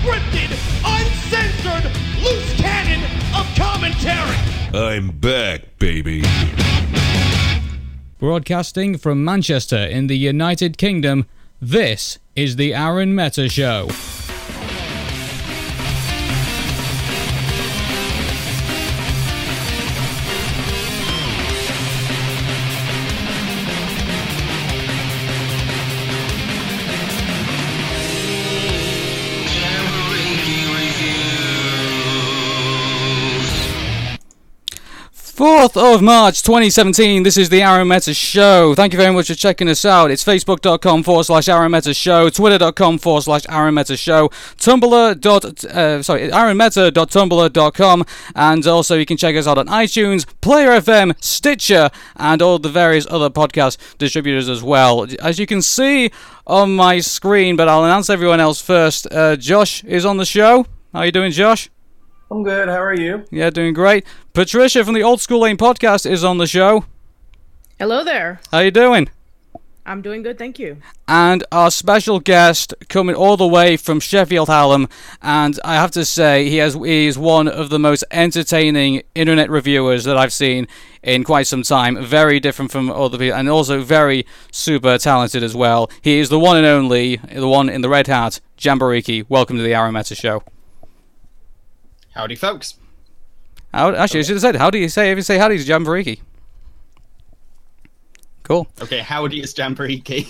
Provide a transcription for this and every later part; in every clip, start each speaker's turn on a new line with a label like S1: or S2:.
S1: unscripted, uncensored, loose cannon of commentary.
S2: I'm back, baby.
S3: Broadcasting from Manchester in the United Kingdom, this is the Arun Meta Show. Fourth of March 2017. This is the Arun Meta Show. Thank you very much for checking us out. It's facebook.com forward slash Arun Meta Show, twitter.com forward slash Arun Meta Show, tumblr dot uh, sorry aaronmeta.tumblr.com, and also you can check us out on iTunes, Player FM, Stitcher, and all the various other podcast distributors as well. As you can see on my screen, but I'll announce everyone else first. Uh, Josh is on the show. How are you doing, Josh?
S4: I'm good. How are you?
S3: Yeah, doing great. Patricia from the Old School Lane podcast is on the show.
S5: Hello there.
S3: How you doing?
S5: I'm doing good, thank you.
S3: And our special guest coming all the way from Sheffield Hallam, and I have to say he has he is one of the most entertaining internet reviewers that I've seen in quite some time. Very different from other people, and also very super talented as well. He is the one and only, the one in the red hat, Jambareeqi. Welcome to the Arun Meta Show.
S6: Howdy, folks.
S3: How, actually, I should have said, how do you say, if you say howdy to Jambareeqi? Cool.
S6: Okay, howdy is Jambareeqi.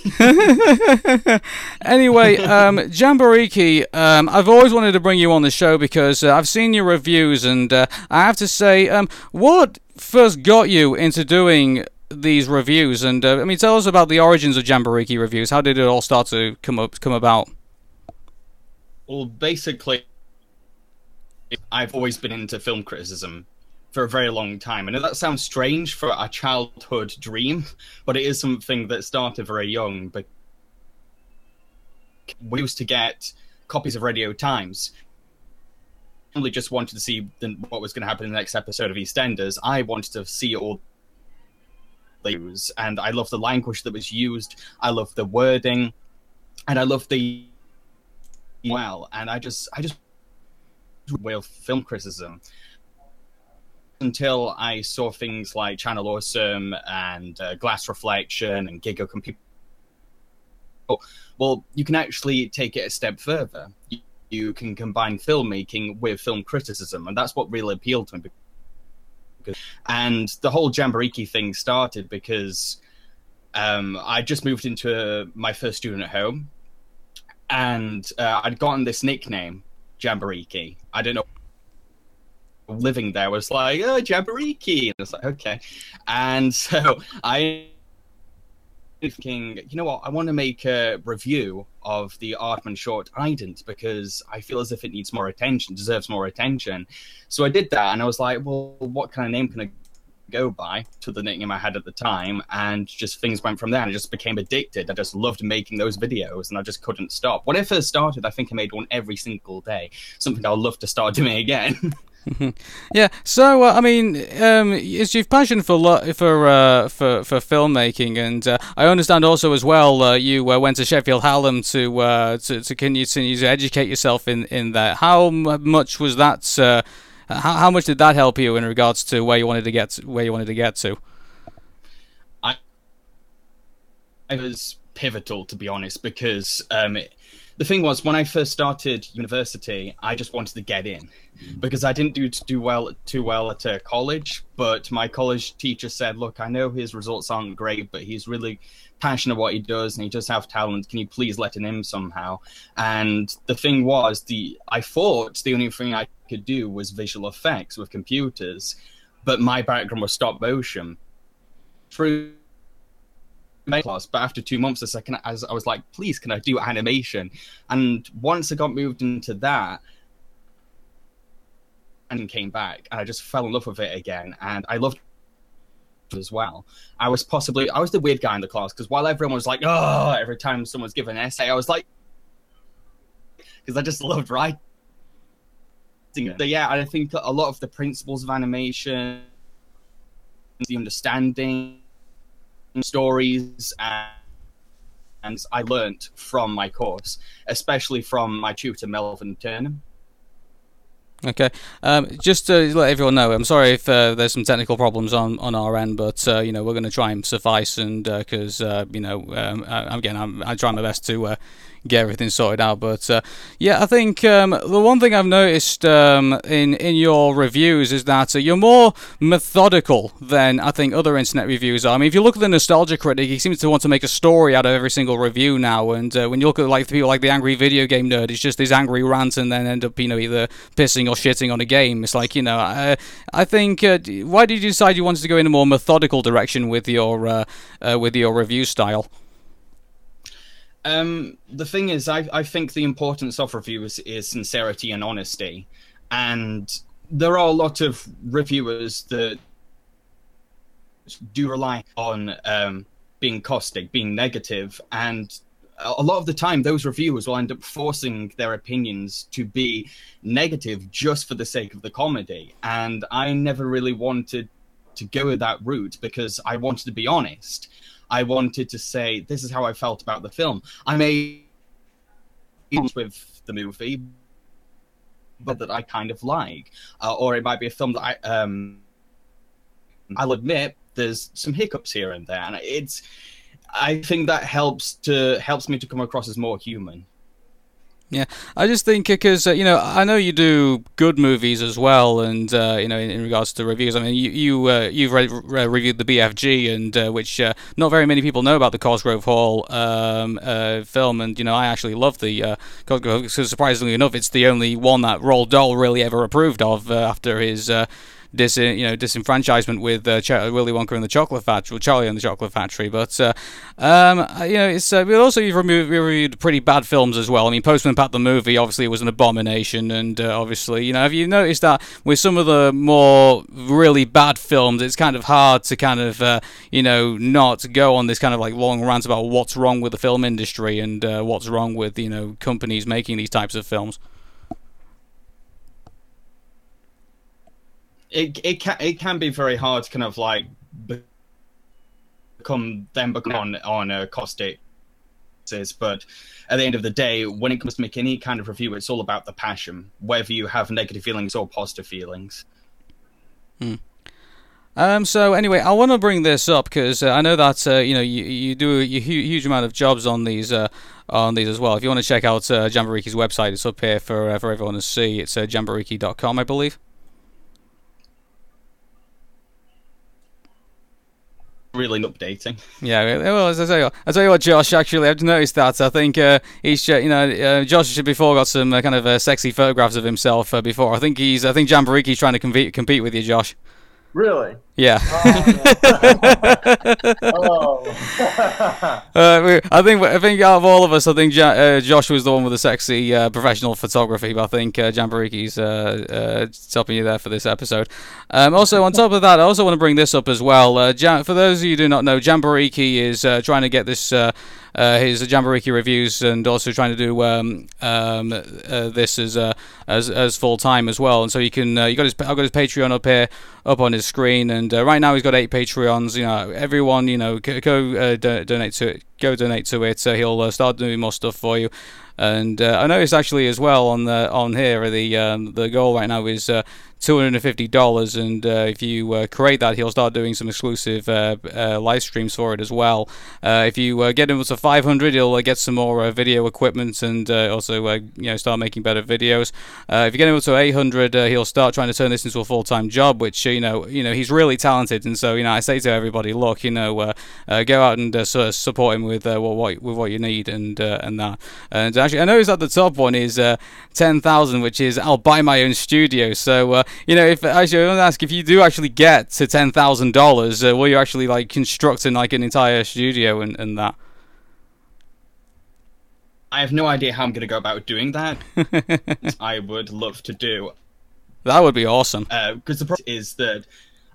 S3: Anyway, um, Jambareeqi, um, I've always wanted to bring you on the show because uh, I've seen your reviews, and uh, I have to say, um, what first got you into doing these reviews? And uh, I mean, tell us about the origins of Jambareeqi reviews. How did it all start to come up, come about?
S6: well, basically, I've always been into film criticism for a very long time. And that sounds strange for a childhood dream, but it is something that started very young. But we used to get copies of Radio Times. I only just wanted to see what was going to happen in the next episode of EastEnders. I wanted to see all the news, and I love the language that was used. I love the wording, and I love the well. And I just, I just with film criticism until I saw things like Channel Awesome and uh, Glass Reflection and Giga Computer. Well, you can actually take it a step further. You, you can combine filmmaking with film criticism, and that's what really appealed to me. And the whole Jambareeqi thing started because um, I just moved into uh my first student home, and uh, I'd gotten this nickname Jambareeqi. I don't know. Living there was like, oh, Jambareeqi. And it's like, okay. And so I thinking, you know what, I want to make a review of the Aardman short Ident because I feel as if it needs more attention, deserves more attention. So I did that and I was like, well, what kind of name can I go by to the nickname I had at the time, and just things went from there. And I just became addicted. I just loved making those videos, and I just couldn't stop. When I first started, I think I made one every single day. Something I'll love to start doing again.
S3: Yeah. So uh, I mean, um, it's your passion for lo- for uh, for for filmmaking, and uh, I understand also as well. Uh, you uh, went to Sheffield Hallam to uh, to to continue to educate yourself in in that. How much was that? How, how much did that help you in regards to where you wanted to get to, where you wanted to get to?
S6: I it was pivotal to be honest because um, it, the thing was when I first started university, I just wanted to get in because I didn't do do well too well at uh, college. But my college teacher said, "Look, I know his results aren't great, but he's really passionate what he does, and he does have talent. Can you please let him in somehow?" And the thing was, the I thought the only thing I could do was visual effects with computers, but my background was stop motion. Through class, but after two months, the second as I was like, please, can I do animation? And once I got moved into that, and came back, and I just fell in love with it again, and I loved as well. I was possibly I was the weird guy in the class because while everyone was like, oh, every time someone's given an essay, I was like, because I just loved writing. So yeah, I think a lot of the principles of animation, the understanding stories and I learnt from my course, especially from my tutor Melvin Turner.
S3: Okay, um, just to let everyone know, I'm sorry if uh, there's some technical problems on, on our end, but uh, you know we're going to try and suffice, and because uh, you know um, I, again I'm I try my best to uh, get everything sorted out. But uh, yeah, I think um, the one thing I've noticed um, in in your reviews is that uh, you're more methodical than I think other internet reviews are. I mean, if you look at the Nostalgia Critic, he seems to want to make a story out of every single review now. And uh, when you look at like people like the Angry Video Game Nerd, it's just this angry rant and then end up you know either pissing or shitting on a game. It's like you know, I, I think uh, why did you decide you wanted to go in a more methodical direction with your uh, uh, with your review style?
S6: Um, the thing is, I, I think the importance of reviews is sincerity and honesty. And there are a lot of reviewers that do rely on um, being caustic, being negative, and a lot of the time, those reviewers will end up forcing their opinions to be negative just for the sake of the comedy. And I never really wanted to go that route because I wanted to be honest. I wanted to say this is how I felt about the film. I may with the movie, but that I kind of like, uh, or it might be a film that I um, I'll admit there's some hiccups here and there, and it's I think that helps to helps me to come across as more human.
S3: Yeah, I just think because uh, you know I know you do good movies as well, and uh, you know in, in, regards to reviews, I mean you you uh, you've re- re- reviewed the BFG, and uh, which uh, not very many people know about the Cosgrove Hall um, uh, film, and you know I actually love the Cosgrove because surprisingly enough, it's the only one that Roald Dahl really ever approved of after his dis you know disenfranchisement with uh, Ch- Willy Wonka and the Chocolate Factory, Charlie and the Chocolate Factory. But uh, um, uh, you know, it's uh, also you've removed, reviewed pretty bad films as well. I mean, Postman Pat the movie obviously was an abomination, and uh, obviously you know have you noticed that with some of the more really bad films, it's kind of hard to kind of uh, you know not go on this kind of like long rant about what's wrong with the film industry and what's wrong with you know companies making these types of films.
S6: It it can it can be very hard to kind of like become then become on on a caustic basis, but at the end of the day when it comes to making any kind of review it's all about the passion whether you have negative feelings or positive feelings
S3: hmm. Um, so anyway, I want to bring this up because uh, I know that uh, you know you, you do a, huge amount of jobs on these uh, on these as well. If you want to check out uh, Jambareeqi's website, it's up here for uh, for everyone to see. It's uh, jamboriki.com, I believe.
S6: Really updating.
S3: Yeah, well, as I say, I tell you what, Josh. Actually, I've noticed that. I think uh, he's, you know, uh, Josh should before got some uh, kind of uh, sexy photographs of himself uh, before. I think he's, I think Jambareeqi's trying to compete compete with you, Josh.
S4: Really?
S3: Yeah.
S4: Oh.
S3: uh, I think I think out of all of us, I think uh, Josh was the one with the sexy uh, professional photography. But I think uh, Jambareeqi's uh, uh, topping you there for this episode. Um, also, on top of that, I also want to bring this up as well. Uh, Jam- for those of you who do not know, Jambareeqi is trying to get this uh, his Jambareeqi reviews and also trying to do um, um, uh, this as uh, as as full time as well. And so you can you got his I've got his Patreon up here up on his screen, and Uh, right now he's got eight Patreons. You know, everyone you know go uh, do- donate to it. Go donate to it. So he'll start doing more stuff for you. And uh, I noticed actually as well on the on here the um, the goal right now is uh, $250 and uh, if you uh, create that he'll start doing some exclusive uh, uh live streams for it as well. Uh, if you uh, get him to 500 he'll get some more video equipment and also you know start making better videos. If you get him up to 800 he'll start trying to turn this into a full-time job which you know you know he's really talented. And so you know I say to everybody look you know go out and sort of support him with what with what you need and and that. And actually I noticed that the top one is 10,000 which is I'll buy my own studio so you know, if actually I want to ask if you do actually get to ten thousand uh, dollars, will you actually like constructing like an entire studio and, and that?
S6: I have no idea how I'm going to go about doing that. I would love to do.
S3: That would be awesome.
S6: Because uh, the problem is that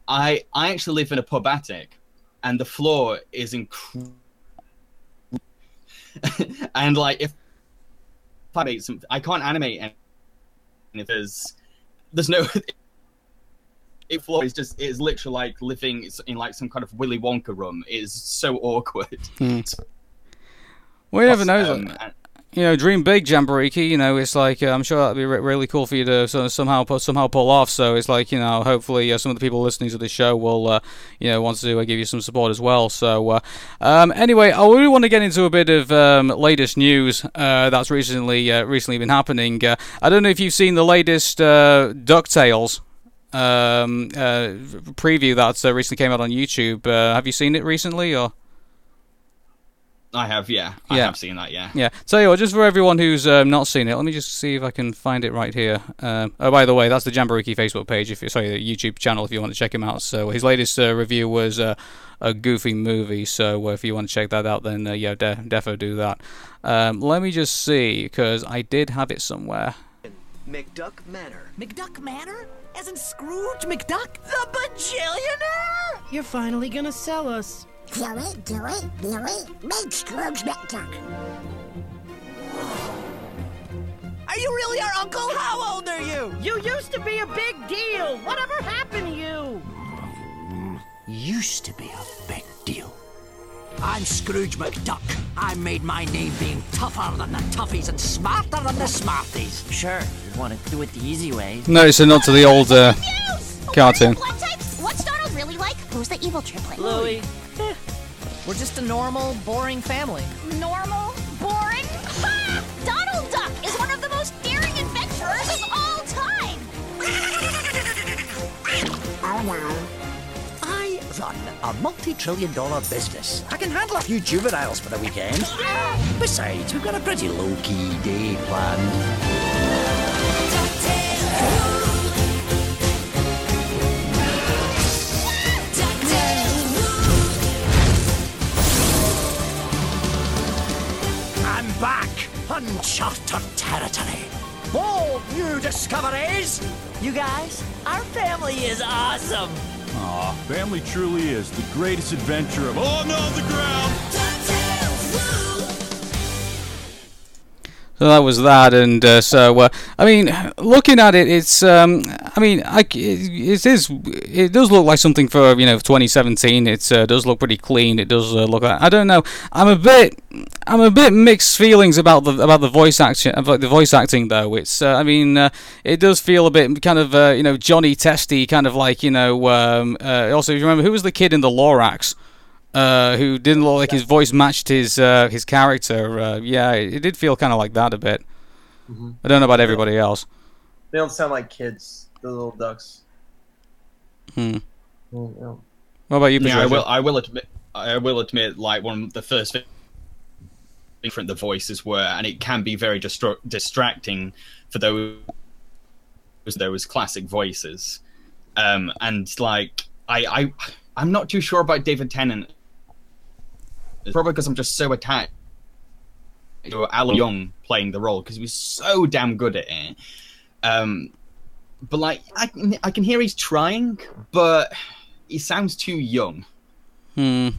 S6: I I actually live in a pub attic, and the floor is incredible. and like if I make something, I can't animate anything if there's there's no it floor is just it's literally like living in like some kind of Willy Wonka room. It is so awkward.
S3: Hmm. Well, never know.
S6: Um,
S3: you know, dream big, Jamboree. You know, it's like uh, I'm sure that'd be re- really cool for you to sort of somehow somehow pull off. So it's like you know, hopefully uh, some of the people listening to this show will uh, you know want to uh, give you some support as well. So uh, um, anyway, I really want to get into a bit of um, latest news uh, that's recently recently been happening. I don't know if you've seen the latest Ducktales. Um, preview that recently came out on YouTube. Have you seen it recently, or?
S6: I have, yeah, I
S3: Yeah.
S6: have seen that, yeah.
S3: Yeah. So, you what, just for everyone who's um, not seen it, let me just see if I can find it right here. Um, oh, by the way, that's the Jamboree Facebook page. If you sorry, the YouTube channel, if you want to check him out. So his latest uh, review was uh, a goofy movie. So uh, if you want to check that out, then uh, yeah, de- defo do that. Um, let me just see because I did have it somewhere.
S7: McDuck Manor.
S8: McDuck Manor? As in Scrooge McDuck? The bajillionaire?
S5: You're finally gonna sell us.
S9: Do it, do it, do it. Make Scrooge McDuck.
S8: Are you really our uncle? How old are you?
S5: You used to be a big deal. Whatever happened to you?
S8: Used to be a big deal. I'm Scrooge McDuck. I made my name being tougher than the toughies and smarter than the smarties.
S10: Sure, you want to do it the easy way.
S3: No, it's a nod to the old uh, cartoon.
S9: Blood types? What's Donald really like? Who's the evil triplet?
S10: Louie.
S5: We're just a normal, boring family.
S9: Normal? Boring? Ha! Donald Duck is one of the most daring adventurers of all time! oh.
S8: I run a multi-trillion dollar business. I can handle a few juveniles for the weekend. Besides, we've got a pretty low-key day planned. Back! Uncharted territory! Bold new discoveries!
S10: You guys, our family is awesome.
S2: Aw, family truly is the greatest adventure of all. Oh no, the ground!
S3: So that was that, and uh, so uh, I mean, looking at it, it's um, I mean, I, it, it is it does look like something for you know 2017. It uh, does look pretty clean. It does uh, look like I don't know. I'm a bit I'm a bit mixed feelings about the about the voice action about the voice acting though. It's uh, I mean, uh, it does feel a bit kind of you know Johnny Testy, kind of like you know. Um, also, if you remember, who was the kid in the Lorax? Uh, who didn't look like his voice matched his uh, his character. Uh, yeah, it, it did feel kind of like that a bit. I don't know about everybody else.
S4: They don't sound like kids, the little ducks.
S3: Hmm.
S4: Mm.
S3: What about you,
S6: Yeah, I will. I will admit. I will admit, like one of the first thing- different the voices were, and it can be very distra- distracting for those those classic voices. Um, and like, I, I, I'm not too sure about David Tennant. It's probably because I'm just so attached to Alan Young playing the role because he was so damn good at it. Um, but like, I, can- I can hear he's trying, but he sounds too young.
S3: Hmm.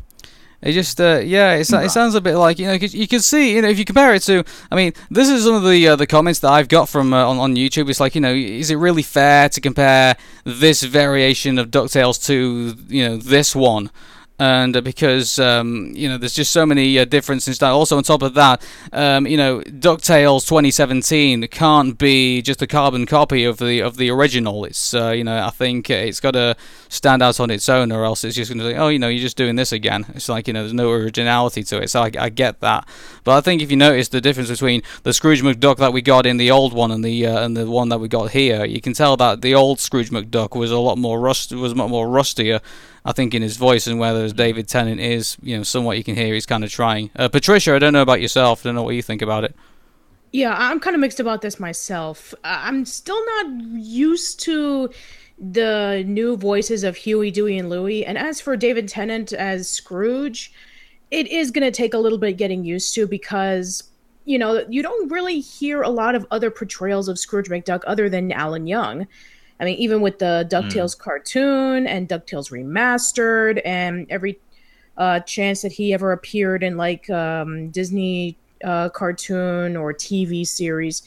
S3: It just, uh, yeah, it's, it sounds a bit like you know, 'cause you can see, you know, if you compare it to, I mean, this is some of the uh, the comments that I've got from uh, on on YouTube. It's like, you know, is it really fair to compare this variation of Ducktales to you know this one? And uh, because um, you know, there's just so many uh, differences. Also, on top of that, um, you know, Ducktales 2017 can't be just a carbon copy of the of the original. It's uh, you know, I think it's got to stand out on its own, or else it's just going to say, oh, you know, you're just doing this again. It's like you know, there's no originality to it. So I, I get that, but I think if you notice the difference between the Scrooge McDuck that we got in the old one and the uh, and the one that we got here, you can tell that the old Scrooge McDuck was a lot more rust was a lot more rustier. I think in his voice, and whether David Tennant is, you know, somewhat you can hear he's kind of trying. Uh, Patricia, I don't know about yourself. I don't know what you think about it.
S5: Yeah, I'm kind of mixed about this myself. I'm still not used to the new voices of Huey, Dewey, and Louie. And as for David Tennant as Scrooge, it is going to take a little bit getting used to because, you know, you don't really hear a lot of other portrayals of Scrooge McDuck other than Alan Young. I mean, even with the DuckTales cartoon and DuckTales remastered and every uh, chance that he ever appeared in like um, Disney uh, cartoon or TV series,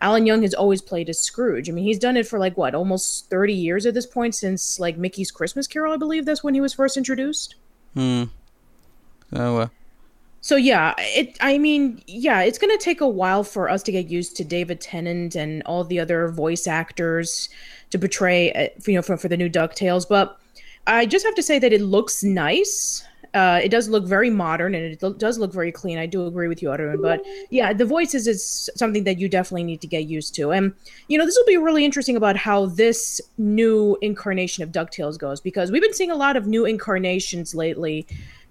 S5: Alan Young has always played as Scrooge. I mean, he's done it for like what, almost 30 years at this point since like Mickey's Christmas Carol, I believe that's when he was first introduced.
S3: Hmm. So, uh,
S5: So yeah, it. I mean, yeah, it's gonna take a while for us to get used to David Tennant and all the other voice actors to portray, uh, you know, for for the new Ducktales. But I just have to say that it looks nice. Uh, it does look very modern and it lo- does look very clean. I do agree with you, Arun. But yeah, the voices is something that you definitely need to get used to. And you know, this will be really interesting about how this new incarnation of Ducktales goes because we've been seeing a lot of new incarnations lately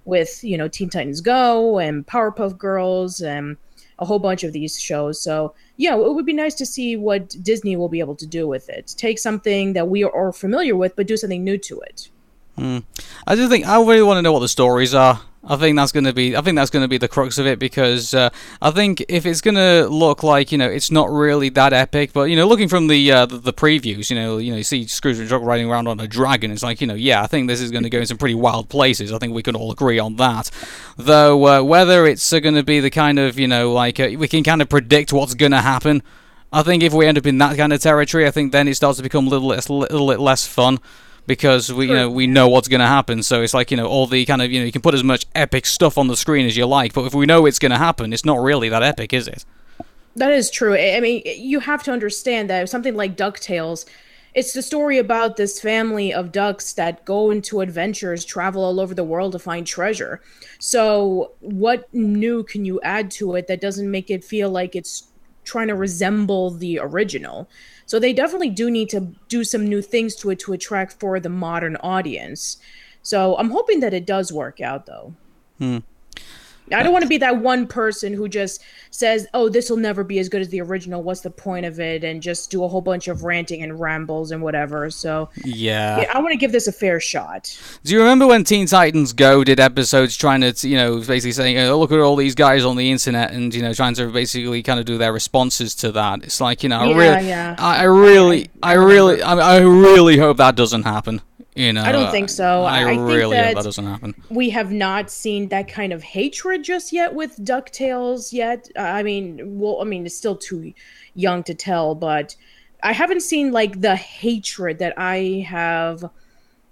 S5: with you know Teen Titans Go and Powerpuff Girls and a whole bunch of these shows. So yeah, it would be nice to see what Disney will be able to do with it. Take something that we are familiar with, but do something new to it.
S3: Hmm. I just think I really want to know what the stories are. I think that's going to be I think that's going to be the crux of it because uh, I think if it's going to look like you know it's not really that epic, but you know looking from the uh, the, the previews, you know you know you see Scrooge McDuck riding around on a dragon, it's like you know yeah I think this is going to go in some pretty wild places. I think we can all agree on that. Though uh, whether it's uh, going to be the kind of you know like uh, we can kind of predict what's going to happen. I think if we end up in that kind of territory, I think then it starts to become a little, less- little bit less fun because we you know we know what's going to happen. So it's like you know all the kind of you know you can put as much epic stuff on the screen as you like, but if we know it's going to happen, it's not really that epic, is it?
S5: That is true. I I mean, you have to understand that something like DuckTales, it's the story about this family of ducks that go into adventures, travel all over the world to find treasure. So, what new can you add to it that doesn't make it feel like it's trying to resemble the original? So, they definitely do need to do some new things to it to attract for the modern audience. So, I'm hoping that it does work out though.
S3: Hmm.
S5: I don't want to be that one person who just says, "Oh, this will never be as good as the original. What's the point of it?" and just do a whole bunch of ranting and rambles and whatever. So,
S3: Yeah.
S5: yeah, I want to give this a fair shot.
S3: Do you remember when Teen Titans Go did episodes trying to, you know, basically saying, oh, look at all these guys on the internet and, you know, trying to basically kind of do their responses to that? It's like, you know, I really,
S5: yeah.
S3: I, I really, I, really, I, I really hope that doesn't happen. You know,
S5: I don't think so.
S3: I,
S5: I think
S3: really
S5: that-
S3: hope that doesn't happen.
S5: We have not seen that kind of hatred just yet with Ducktales yet. Uh, I mean, well, I mean, it's still too young to tell, but I haven't seen like the hatred that I have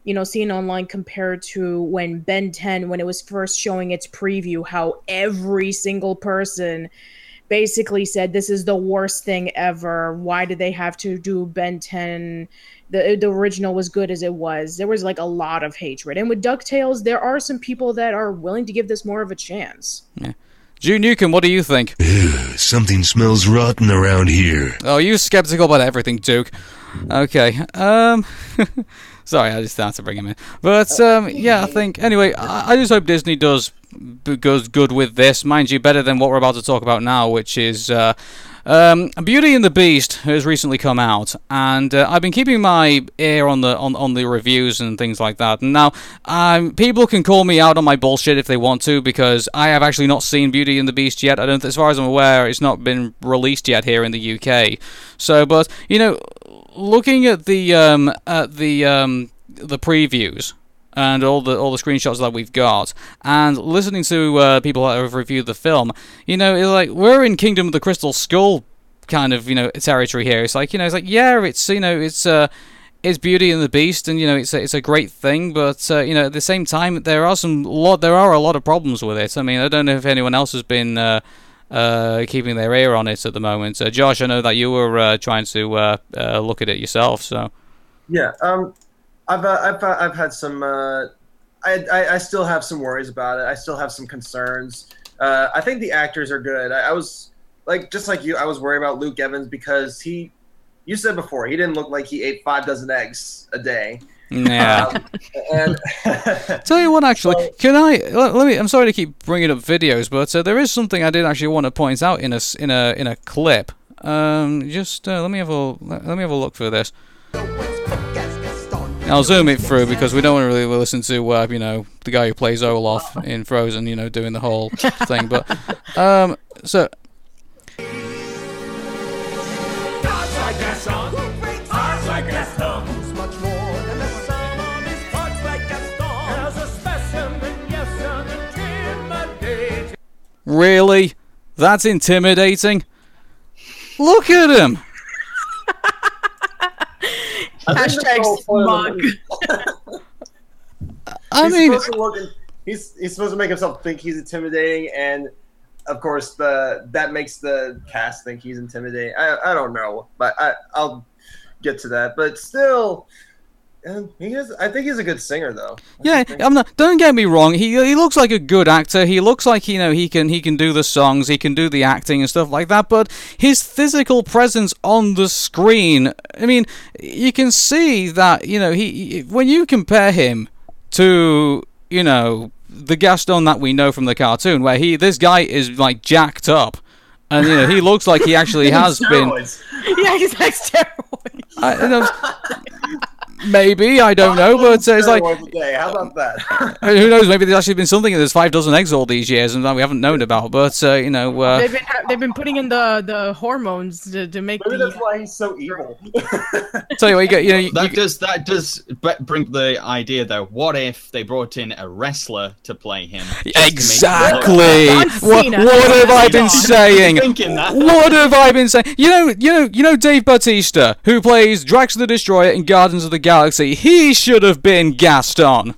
S5: you know, seen online compared to when Ben 10, when it was first showing its preview, how every single person basically said, This is the worst thing ever. Why did they have to do Ben 10? The, the original was good as it was. There was like a lot of hatred. And with DuckTales, there are some people that are willing to give this more of a chance.
S3: Yeah. June Newcomb, what do you think?
S11: Something smells rotten around here.
S3: Oh, you skeptical about everything, Duke. Okay. Um. sorry, I just had to bring him in. But um, yeah, I think anyway. I, I just hope Disney does goes good with this, mind you, better than what we're about to talk about now, which is. Uh, um, Beauty and the Beast has recently come out, and uh, I've been keeping my ear on the on, on the reviews and things like that. And now, um, people can call me out on my bullshit if they want to, because I have actually not seen Beauty and the Beast yet. I don't, as far as I'm aware, it's not been released yet here in the UK. So, but you know, looking at the um, at the um, the previews and all the all the screenshots that we've got, and listening to uh, people that have reviewed the film, you know, it's like we're in Kingdom of the Crystal Skull kind of you know territory here. It's like you know, it's like yeah, it's you know, it's uh, it's Beauty and the Beast, and you know, it's a, it's a great thing, but uh, you know, at the same time, there are some lot there are a lot of problems with it. I mean, I don't know if anyone else has been. Uh, uh, keeping their ear on it at the moment. Uh, Josh, I know that you were uh, trying to uh, uh, look at it yourself. So
S4: Yeah, um, I've uh, I've uh, I've had some. Uh, I, I I still have some worries about it. I still have some concerns. Uh, I think the actors are good. I, I was like just like you. I was worried about Luke Evans because he. You said before he didn't look like he ate five dozen eggs a day.
S3: yeah.
S4: Um, and
S3: Tell you what, actually, can I let, let me? I'm sorry to keep bringing up videos, but uh, there is something I did actually want to point out in a in a in a clip. Um, just uh, let me have a let me have a look for this. I'll zoom it through because we don't want to really listen to uh, you know the guy who plays Olaf in Frozen, you know, doing the whole thing. But um, so
S1: Talks like Gaston. Talks like Gaston. Who's much more than the sun on his talks like Gaston. As a specimen, yes, an intimidating.
S3: really, that's intimidating. Look at him.
S5: Hashtag smug.
S3: I
S4: he's
S3: mean,
S4: supposed to look in- he's he's supposed to make himself think he's intimidating, and of course the that makes the cast think he's intimidating. I I don't know, but I I'll get to that. But still, and he is. I think he's a good singer, though.
S3: Yeah, I'm not. Don't get me wrong. He he looks like a good actor. He looks like you know he can he can do the songs, he can do the acting and stuff like that. But his physical presence on the screen, I mean, you can see that you know he when you compare him to you know the Gaston that we know from the cartoon, where he this guy is like jacked up. And you know he looks like he actually has been.
S5: yeah, he's like steroids.
S3: I, you know, maybe I don't know, but uh, it's like
S4: Steroids a day. How about that?
S3: Who knows? Maybe there's actually been something. There's five dozen eggs all these years, and that we haven't known about. But uh, you know, uh,
S5: They've been they've been putting in the the hormones to, to make
S4: Maybe
S5: the
S4: that's why he's so evil.
S3: tell you what, you get. You know, you,
S6: That does that does bring the idea though. What if they brought in a wrestler to play him? just to make him look-
S3: exactly. What, what have I been saying? What have I been saying? You know, you know, you know, Dave Bautista, who plays Drax the Destroyer in Guardians of the Galaxy. He should have been Gaston,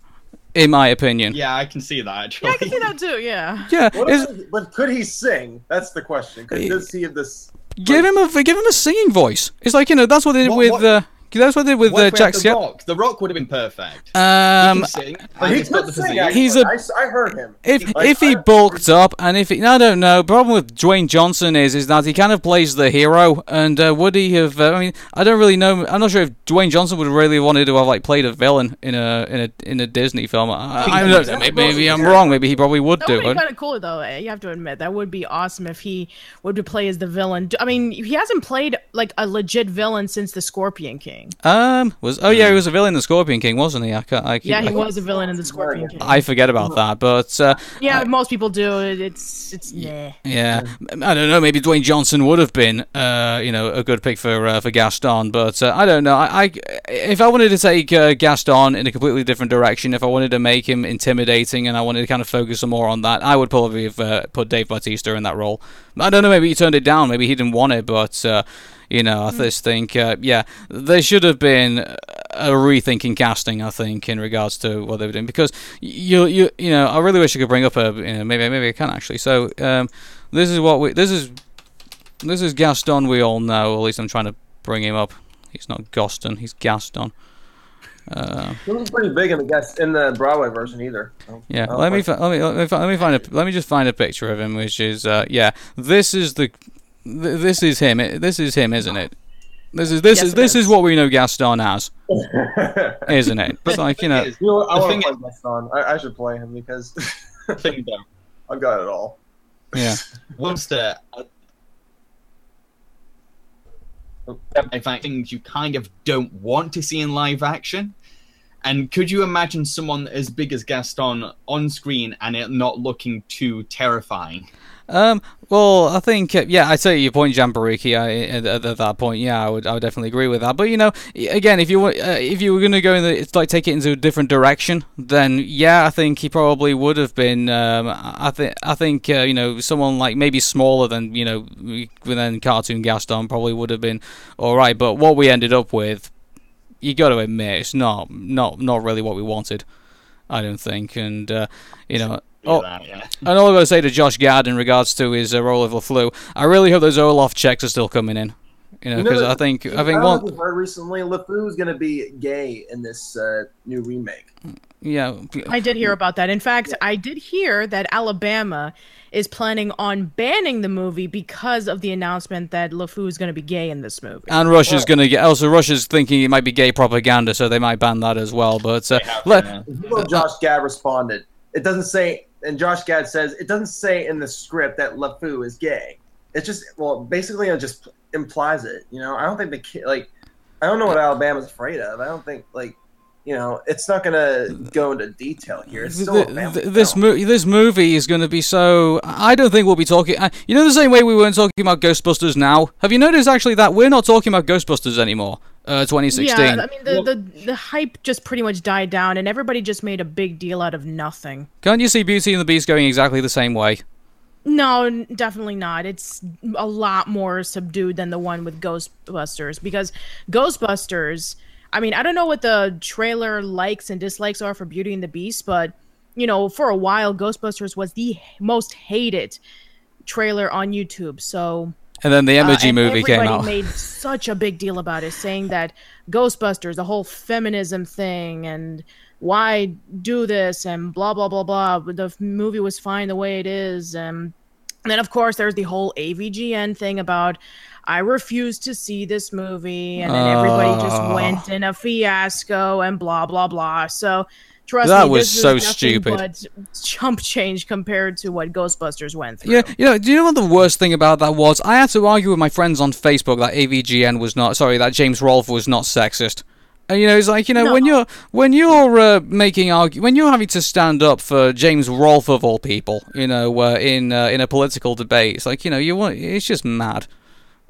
S3: in my opinion.
S6: Yeah, I can see that actually.
S5: Yeah, I can see that too. Yeah.
S3: Yeah,
S4: What
S3: is-
S4: if- but could he sing? That's the question. Could, does he have this?
S3: give him a give him a singing voice. It's like you know that's what they did
S6: What-
S3: with
S6: what-
S3: uh, that's what they did with
S6: What
S3: uh, Jack
S6: had the
S3: Skep.
S6: Rock? The Rock would have been perfect.
S3: Um,
S6: he can sing.
S4: But
S6: and
S4: he
S6: he's got the
S4: sing.
S6: physique.
S3: He's a-
S4: I, s- I heard him.
S3: If
S4: Like,
S3: if he
S4: I-
S3: bulked up, and if he, I don't know, problem with Dwayne Johnson is is that he kind of plays the hero, and uh, would he have? Uh, I mean, I don't really know. I'm not sure if Dwayne Johnson would really wanted to have like played a villain in a in a in a Disney film. I, I don't know. Maybe, maybe I'm wrong. Maybe he probably would
S5: That
S3: do
S5: would be kind of cool, though. eh, You have to admit that would be awesome if he would play as the villain. I mean, he hasn't played like a legit villain since the Scorpion King.
S3: Um, was oh yeah, he was a villain in the Scorpion King, wasn't he? I can't, I keep,
S5: Yeah, he
S3: I,
S5: was a villain in the Scorpion King.
S3: I forget about that, but uh,
S5: yeah, most people do. It's it's nah.
S3: Yeah, I don't know. Maybe Dwayne Johnson would have been, uh, you know, a good pick for uh, for Gaston, but uh, I don't know. I, I if I wanted to take uh, Gaston in a completely different direction, if I wanted to make him intimidating, and I wanted to kind of focus some more on that, I would probably have uh, put Dave Bautista in that role. I don't know. Maybe he turned it down. Maybe he didn't want it, but. You know, I just think, uh, yeah, there should have been a rethinking casting. I think in regards to what they were doing, because you, you, you know, I really wish I could bring up a, you know, maybe, maybe I can actually. So, um, this is what we, this is, this is Gaston. We all know. At least I'm trying to bring him up. He's not Gaston. He's Gaston. Uh,
S4: He wasn't pretty big in the guest in the Broadway version either. so
S3: yeah, let me, fi- let me let me let me find a let me just find a picture of him, which is uh, yeah, this is the th- this is him. It- This is him, isn't it? This is this
S5: Yes,
S3: is this
S5: is.
S3: is what we know Gaston as, isn't it? It's like you know,
S4: You know what? I
S6: The
S4: want
S6: thing
S4: to play my. I, I should play him because
S6: thing though.
S4: I've got it all.
S3: yeah.
S6: Once the in fact things you kind of don't want to see in live action. And could you imagine someone as big as Gaston on screen and it not looking too terrifying?
S3: Um, well, I think uh, yeah, I take your point, Jambareeqi. I at, at, at that point, yeah, I would I would definitely agree with that. But you know, again, if you wa- uh, if you were going to go in the it's like take it into a different direction, then yeah, I think he probably would have been. Um, I think I think uh, you know someone like maybe smaller than you know than cartoon Gaston probably would have been all right. But what we ended up with, you got to admit, it's not not not really what we wanted. I don't think, and uh, you know. Oh,
S6: that, yeah.
S3: and all I've got to say to Josh Gad in regards to his uh, role of LeFou, I really hope those Olaf checks are still coming in. You know,
S4: You know
S3: because I think I
S4: I
S3: think
S4: don't know if
S3: one,
S4: heard recently, LeFou is going to be gay in this uh, new remake.
S3: yeah,
S5: I did hear about that. In fact, I did hear that Alabama is planning on banning the movie because of the announcement that LeFou is going to be gay in this movie.
S3: and Russia's going to get. Also, Russia's thinking it might be gay propaganda, so they might ban that as well. But uh, let,
S6: Yeah.
S4: You know, Josh Gad responded. It doesn't say, and Josh Gad says it doesn't say in the script that LeFou is gay. It's just well, basically, it just implies it. You know, I don't think the kid like, I don't know what Alabama's afraid of. I don't think like, you know, it's not gonna go into detail here. It's still a
S3: th-
S4: family
S3: th- this
S4: film.
S3: mo- this movie is going to be so. I don't think we'll be talking. Uh, you know, the same way we weren't talking about Ghostbusters now. Have you noticed actually that we're not talking about Ghostbusters anymore? Uh, 2016.
S5: Yeah, I mean the, the the hype just pretty much died down, and everybody just made a big deal out of nothing.
S3: Can't you see Beauty and the Beast going exactly the same way?
S5: No, n- definitely not. It's a lot more subdued than the one with Ghostbusters because Ghostbusters. I mean, I don't know what the trailer likes and dislikes are for Beauty and the Beast, but you know, for a while, Ghostbusters was the most hated trailer on YouTube. So
S3: And then the emoji
S5: uh,
S3: movie came
S5: everybody
S3: out.
S5: made such a big deal about it, saying that Ghostbusters, the whole feminism thing, and why do this, and blah blah blah blah. The movie was fine the way it is, and then of course there's the whole AVGN thing about. I refuse to see this movie, and then everybody just
S3: Oh.
S5: went in a fiasco and blah blah blah. So, trust
S3: That
S5: me,
S3: was so stupid.
S5: Chump change compared to what Ghostbusters went through.
S3: Yeah, you know, do you know what the worst thing about that was? I had to argue with my friends on Facebook that AVGN was not sorry, that James Rolfe was not sexist. And you know, it's like you know when you're when you're uh, making argue when you're having to stand up for James Rolfe of all people, you know, uh, in uh, in a political debate, it's like you know you want it's just mad.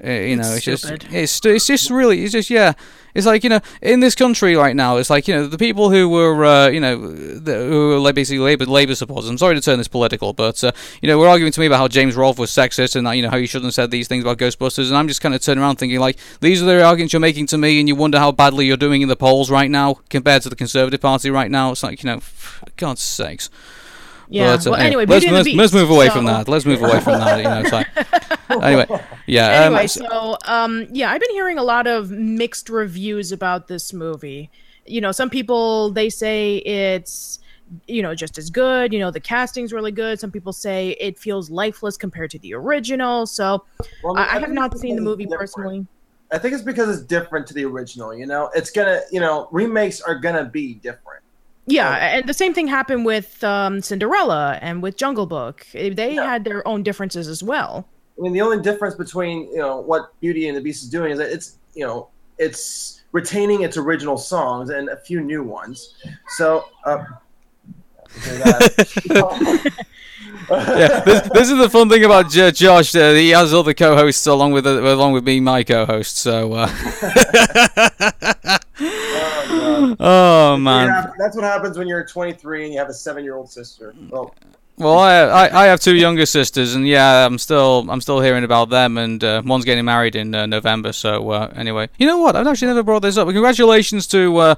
S3: Uh, you know, it's just it's it's just really it's just yeah. It's like you know in this country right now, it's like you know the people who were uh, you know the, who were basically labor labor supporters. I'm sorry to turn this political, but uh, you know we're arguing to me about how James Rolfe was sexist and that you know how you shouldn't have said these things about Ghostbusters, and I'm just kind of turning around thinking like these are the arguments you're making to me, and you wonder how badly you're doing in the polls right now compared to the Conservative Party right now. It's like you know, God's sakes.
S5: Yeah.
S3: But, uh,
S5: well, anyway,
S3: let's,
S5: Beauty and the
S3: let's, let's move away from that. Let's move away from that. You know, it's like anyway, yeah. um,
S5: anyway, so um, yeah, I've been hearing a lot of mixed reviews about this movie. You know, some people they say it's you know just as good. You know, the casting's really good. Some people say it feels lifeless compared to the original. So
S4: Well,
S5: I,
S4: I
S5: I have not seen the movie
S4: different.
S5: personally.
S4: I think it's because it's different to the original. You know, it's gonna, you know, remakes are gonna be different.
S5: Yeah, and the same thing happened with um, Cinderella and with Jungle Book. Eh, They had their own differences as well.
S4: I mean, the only difference between you know what Beauty and the Beast is doing is that it's you know it's retaining its original songs and a few new ones. So. Uh,
S3: yeah, this, this is the fun thing about J- Josh. Uh, he has other co-hosts along with uh, along with me, my co-host. So, oh man.
S4: Yeah, that's what happens when you're 23 and you have a seven-year-old sister. Well,
S3: Well, I, I I have two younger sisters, and yeah, I'm still I'm still hearing about them, and uh, one's getting married in uh, November. So uh, anyway, you know what? I've actually never brought this up. Congratulations to uh,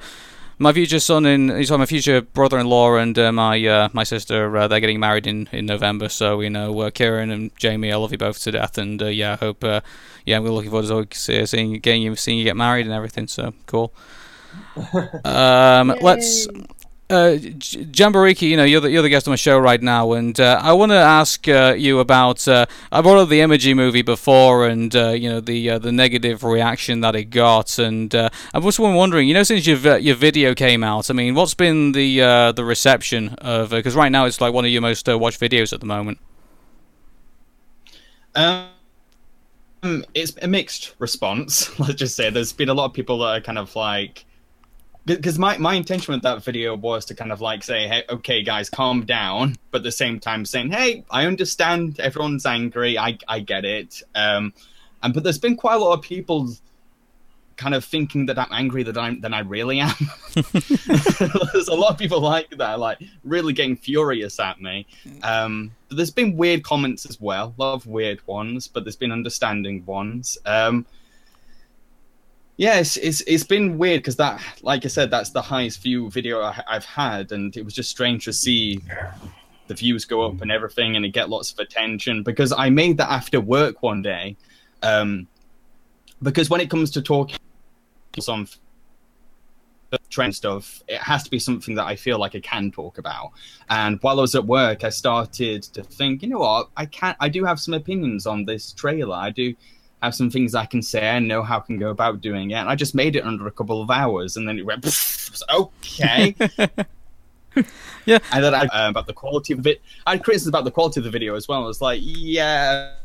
S3: my future son in sorry, my future brother-in-law and uh, my uh, my sister. Uh, they're getting married in, in November. So you know, uh, Kieran and Jamie, I love you both to death, and uh, yeah, I hope uh, yeah, we're looking forward to see- seeing you getting you seeing you get married and everything. So cool. Um, let's. Uh, J- Jamboree, you know you're the, you're the guest on my show right now, and uh, I want to ask uh, you about. Uh, I brought up the Emoji movie before, and uh, you know the uh, the negative reaction that it got, and uh, I was just wondering, you know, since your your video came out, I mean, what's been the uh, the reception of? Because right now it's like one of your most uh, watched videos at the moment.
S6: Um, it's a mixed response. Let's just say there's been a lot of people that are kind of like, because my my intention with that video was to kind of like say, hey, okay, guys, calm down, but at the same time saying, hey, I understand everyone's angry, I I get it. Um, and but there's been quite a lot of people kind of thinking that I'm angry that I'm than I really am. there's a lot of people like that, like really getting furious at me. Um, but there's been weird comments as well, a lot of weird ones, but there's been understanding ones. Um, yeah, it's, it's it's been weird because that, like I said, that's the highest view video I, I've had, and it was just strange to see the views go up and everything, and it get lots of attention because I made that after work one day. Um, because when it comes to talking on trend stuff, it has to be something that I feel like I can talk about. And while I was at work, I started to think, you know what, I can't, I do have some opinions on this trailer. I do have some things I can say. I know how I can go about doing it. And I just made it under a couple of hours, and then it went, okay.
S3: yeah.
S6: And then I uh, about the quality of it. I had criticism about the quality of the video as well. I was like, yeah.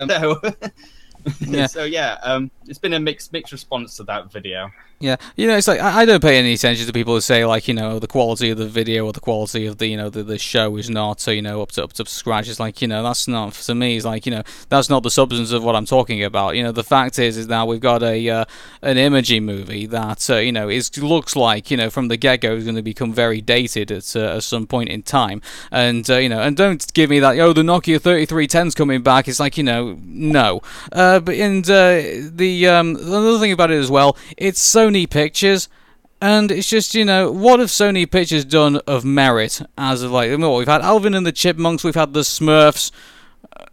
S6: No.
S3: Yeah.
S6: so yeah, um, it's been a mixed mixed response to that video.
S3: Yeah, you know, it's like I, I don't pay any attention to people who say like you know the quality of the video or the quality of the you know the, the show is not so you know up to up to scratch. It's like you know that's not to me. It's like you know that's not the substance of what I'm talking about. You know, the fact is is now we've got a uh, an emoji movie that uh, you know is looks like you know from the get go is going to become very dated at uh, at some point in time. And uh, you know, and don't give me that oh the Nokia 3310's coming back. It's like you know no. Uh, but and uh, the um, another thing about it as well, it's Sony Pictures. And it's just, you know, what have Sony Pictures done of merit as of like, we've had Alvin and the Chipmunks, we've had the Smurfs,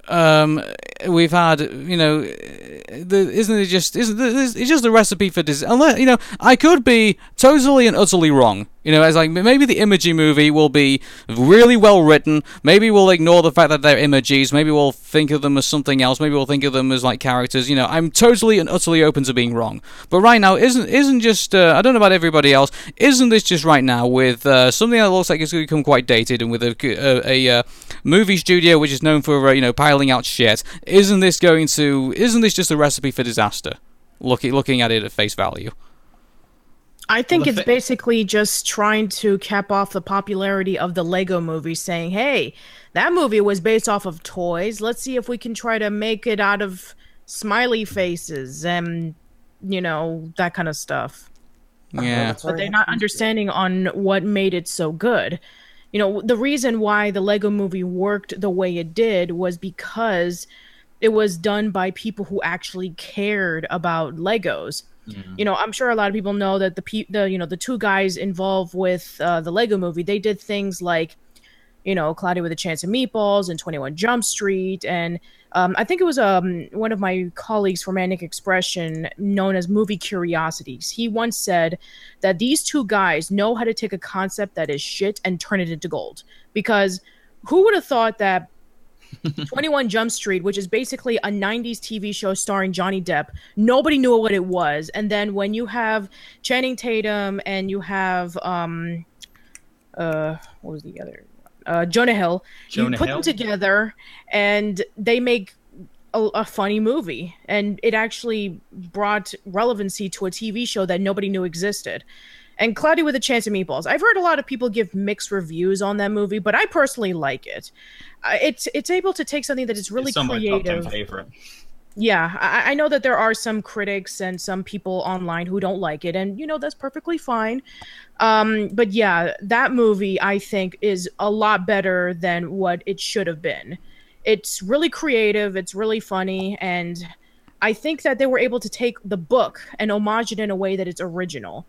S3: um, we've had, you know, the, isn't it just, isn't it, it's just a recipe for disaster? You know, I could be totally and utterly wrong. You know, as like maybe the Emoji movie will be really well written. Maybe we'll ignore the fact that they're emojis. Maybe we'll think of them as something else. Maybe we'll think of them as like characters. You know, I'm totally and utterly open to being wrong. But right now, isn't isn't just uh, I don't know about everybody else. Isn't this just right now with uh, something that looks like it's going to become quite dated and with a a, a uh, movie studio which is known for uh, you know piling out shit? Isn't this going to? Isn't this just a recipe for disaster? Looking looking at it at face value.
S5: I think
S6: Well,
S5: it's
S6: the
S5: basically just trying to cap off the popularity of the Lego movie, saying, hey, that movie was based off of toys. Let's see if we can try to make it out of smiley faces and, you know, that kind of stuff.
S3: Yeah.
S5: But they're not understanding on what made it so good. You know, the reason why the Lego movie worked the way it did was because it was done by people who actually cared about Legos. You know, I'm sure a lot of people know that the the you know the two guys involved with uh, the Lego movie, they did things like, you know, Cloudy with a Chance of Meatballs and 21 Jump Street, and um, I think it was um one of my colleagues from Manic Expression, known as Movie Curiosities. He once said that these two guys know how to take a concept that is shit and turn it into gold. Because who would have thought that 21 Jump Street, which is basically a 90s TV show starring Johnny Depp. Nobody knew what it was. And then when you have Channing Tatum and you have um uh what was the other uh Jonah Hill,
S6: Jonah
S5: you put
S6: Hill?
S5: them together and they make a, a funny movie and it actually brought relevancy to a TV show that nobody knew existed. And Cloudy with a Chance of Meatballs. I've heard a lot of people give mixed reviews on that movie, but I personally like it. Uh, it's it's able to take something that is really
S6: it's not top ten
S5: creative.
S6: favorite.
S5: Yeah, I, I know that there are some critics and some people online who don't like it, and you know that's perfectly fine. Um, but yeah, that movie I think is a lot better than what it should have been. It's really creative, it's really funny, and I think that they were able to take the book and homage it in a way that it's original.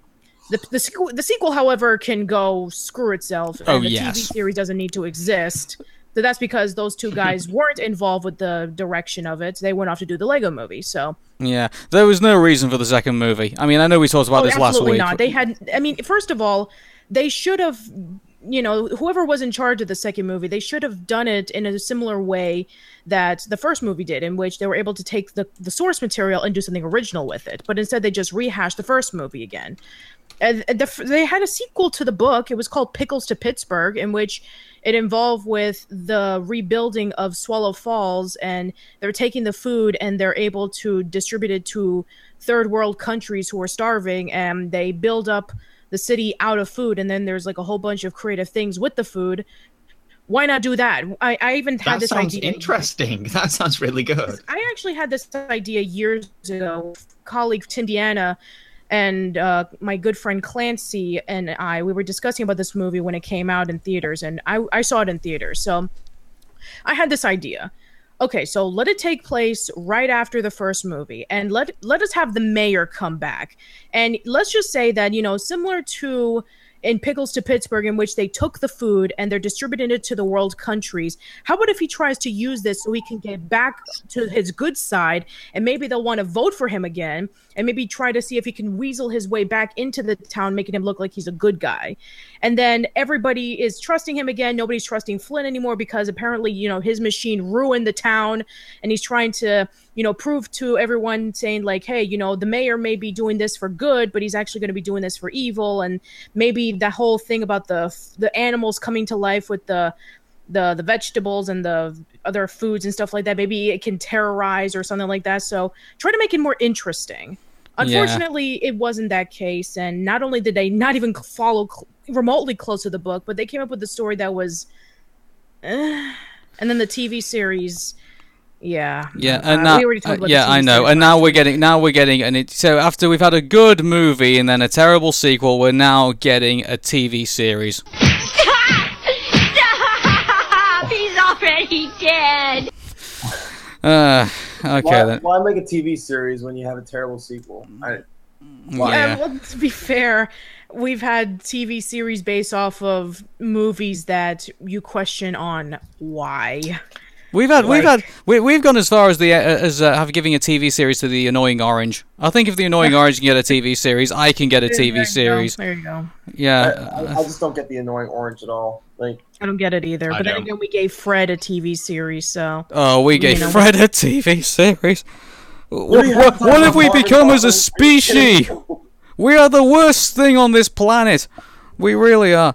S5: The, the, sequel, the sequel, however, can go screw itself. Oh, and
S3: Oh,
S5: the
S3: yes.
S5: TV series doesn't need to exist. So that's because those two guys weren't involved with the direction of it. They went off to do the Lego movie. So
S3: Yeah, there was no reason for the second movie. I mean, I know we talked about
S5: Oh,
S3: this last
S5: absolutely
S3: week.
S5: not. They had. I mean, first of all, they should have. You know, whoever was in charge of the second movie, they should have done it in a similar way that the first movie did, in which they were able to take the the source material and do something original with it. But instead, they just rehashed the first movie again. And the, they had a sequel to the book. It was called Pickles to Pittsburgh, in which it involved with the rebuilding of Swallow Falls, and they're taking the food and they're able to distribute it to third world countries who are starving, and they build up the city out of food. And then there's like a whole bunch of creative things with the food. Why not do that? I, I even had
S6: That
S5: this
S6: sounds
S5: idea.
S6: interesting. That sounds really good.
S5: I actually had this idea years ago. Colleague Tindiana and uh, my good friend Clancy and I, we were discussing about this movie when it came out in theaters, and I, I saw it in theaters. So I had this idea. Okay, so let it take place right after the first movie, and let let us have the mayor come back, and let's just say that you know, similar to in Pickles to Pittsburgh, in which they took the food and they're distributing it to the world countries. How about if he tries to use this so he can get back to his good side, and maybe they'll want to vote for him again, and maybe try to see if he can weasel his way back into the town, making him look like he's a good guy. And then everybody is trusting him again. Nobody's trusting Flint anymore because apparently, you know, his machine ruined the town, and he's trying to, you know, prove to everyone saying like, hey, you know, the mayor may be doing this for good, but he's actually going to be doing this for evil, and maybe the whole thing about the the animals coming to life with the the the vegetables and the other foods and stuff like that maybe it can terrorize or something like that. So try to make it more interesting. Unfortunately it wasn't that case. And not only did they not even follow cl- remotely close to the book but they came up with a story that was eh. and then the tv series yeah
S3: Yeah,
S5: Uh,
S3: and now,
S5: we already talked
S3: uh,
S5: about the
S3: yeah, I know, and now we're getting, now we're getting, and it. So after we've had a good movie and then a terrible sequel, we're now getting a TV series.
S9: Stop! He's already dead.
S3: Uh, okay
S4: why,
S3: then.
S4: why make a TV series when you have a terrible sequel? I,
S5: Yeah, well, to be fair, we've had TV series based off of movies that you question on why.
S3: We've had, we've had, we, we've gone as far as the uh, as uh, have giving a TV series to the Annoying Orange. I think if the Annoying Orange can get a TV series, I can get a
S5: There you
S3: TV
S5: go,
S3: series.
S5: There you go.
S3: Yeah,
S4: I, I just don't get the annoying orange at all. Like,
S5: I don't get it either.
S3: I
S5: But then
S3: don't.
S5: again, we gave Fred a TV series, so.
S3: Oh, we
S5: you
S3: gave
S5: know,
S3: Fred a TV series. What,
S5: we
S3: what,
S5: have
S3: what have we become as a species? We are the worst thing on this planet. We really are.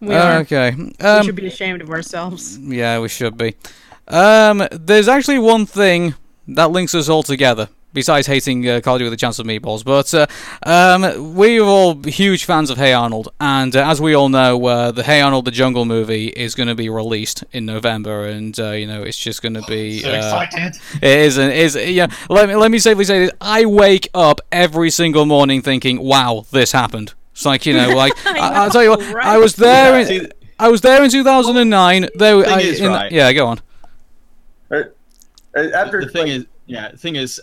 S5: We are.
S3: Okay.
S5: we
S3: Um,
S5: should be ashamed of ourselves.
S3: yeah, we should be. Um, there's actually one thing that links us all together. Besides hating uh, Call of Duty with a chance of meatballs, but uh, um, we're all huge fans of Hey Arnold, and uh, as we all know, uh, the Hey Arnold the Jungle movie is going to be released in November, and uh, you know it's just going to be.
S12: So
S3: uh,
S12: excited.
S3: It is, and is yeah. Let me let me safely say this: I wake up every single morning thinking, "Wow, this happened." It's like you know, like I will tell you what, I was there.
S6: Yeah,
S3: In, I was there in 2009. There,
S6: Thing
S3: I,
S6: is,
S3: in-
S6: right.
S3: yeah, go on.
S4: After
S6: the thing is, yeah, the thing is,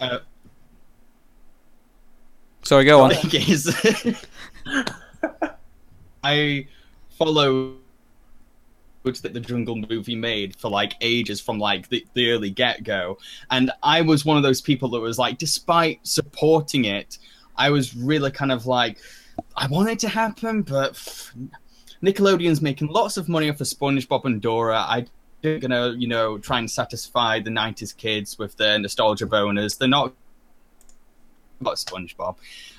S6: uh,
S3: Sorry, go on.
S6: the thing is, I followed that the Jungle movie made for like ages from like the, the early get go, and I was one of those people that was like, despite supporting it, I was really kind of like, I want it to happen, but pff, Nickelodeon's making lots of money off of SpongeBob and Dora. I they're gonna, you know, try and satisfy the '90s kids with their nostalgia boners. They're not about SpongeBob.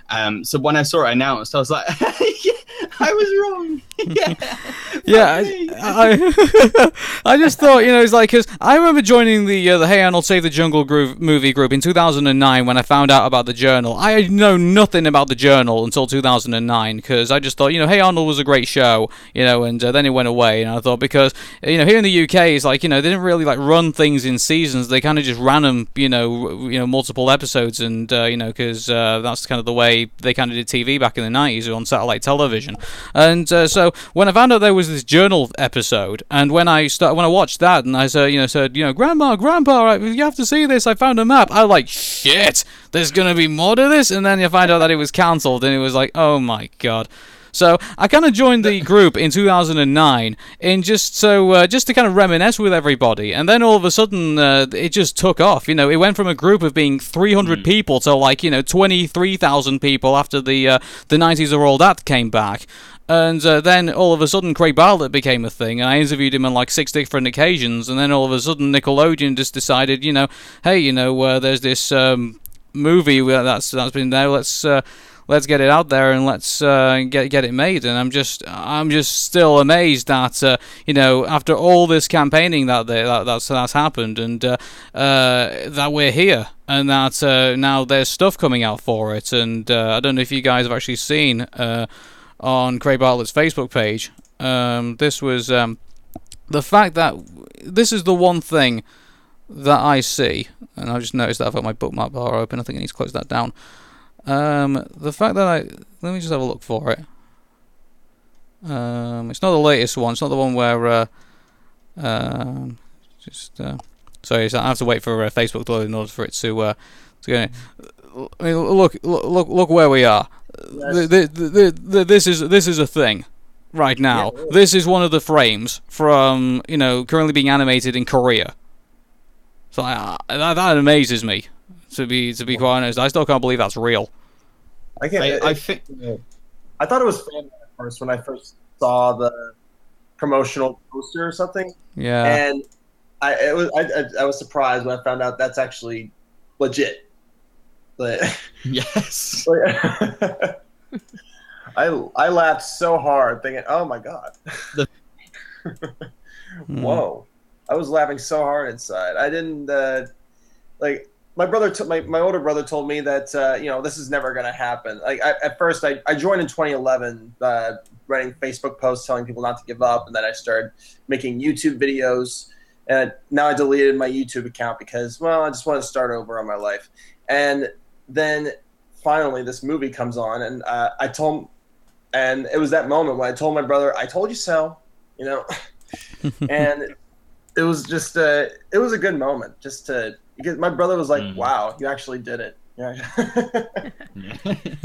S6: Um, so when I saw it announced, I was like, I was wrong.
S3: Yeah, I, I, I just thought, you know, it's like because I remember joining the uh, the Hey Arnold Save the Jungle group, movie group in 2009 when I found out about the journal. I had know nothing about the journal until 2009 because I just thought, you know, Hey Arnold was a great show, you know, and uh, then it went away, and I thought because you know here in the UK it's like you know they didn't really like run things in seasons, they kind of just ran them, you know, you know multiple episodes, and uh, you know because uh, that's kind of the way they kind of did TV back in the 90s on satellite television, and uh, so when I found out there was this journal episode, and when I start when I watched that, and I said, you know, said, you know, Grandma, Grandpa, you have to see this. I found a map. I was like, shit, there's gonna be more to this, and then you find out that it was cancelled, and it was like, oh my god. So I kind of joined the group in 2009 in just so uh, just to kind of reminisce with everybody, and then all of a sudden uh, it just took off. You know, it went from a group of being 300 people to like you know 23,000 people after the uh, the 90s are all that came back. And uh, then all of a sudden, Craig Bartlett became a thing, and I interviewed him on like six different occasions. And then all of a sudden, Nickelodeon just decided, you know, hey, you know, uh, there's this um, movie that's that's been there. Let's uh, let's get it out there and let's uh, get get it made. And I'm just I'm just still amazed that uh, you know after all this campaigning that they, that that's that's happened and uh, uh, that we're here and that uh, now there's stuff coming out for it. And uh, I don't know if you guys have actually seen on Craig Bartlett's Facebook page. Um, this was um, the fact that this is the one thing that I see, and I've just noticed that I've got my bookmark bar open. I think I need to close that down. Um, the fact that I let me just have a look for it. Um, it's not the latest one. It's not the one where. Uh, um, just uh, sorry, so I have to wait for uh, Facebook to load in order for it to uh, to go. In. I mean, look, look, look, look where we are. The, the, the, the, this is this is a thing right now. This is one of the frames from you know currently being animated in Korea. So I, that, that amazes me. To be to be quite honest, I still can't believe that's real.
S4: I can't.
S6: I- I
S4: think. I thought it was fan at first when I first saw the promotional poster or something.
S3: Yeah.
S4: And I it was I, I, I was surprised when I found out that's actually legit. But
S6: yes.
S4: I I laughed so hard thinking, oh my god. Whoa. I was laughing so hard inside. I didn't uh, like my brother took my, my older brother told me that uh, you know this is never going to happen. Like I, at first I, I joined in 2011 uh, writing Facebook posts telling people not to give up and then I started making YouTube videos and now I deleted my YouTube account because well I just want to start over on my life. And then finally this movie comes on and uh, I told and it was that moment when I told my brother I told you so, you know. and it was just uh, it was a good moment just to because my brother was like,
S6: Mm.
S4: "Wow, you actually did it." Yeah.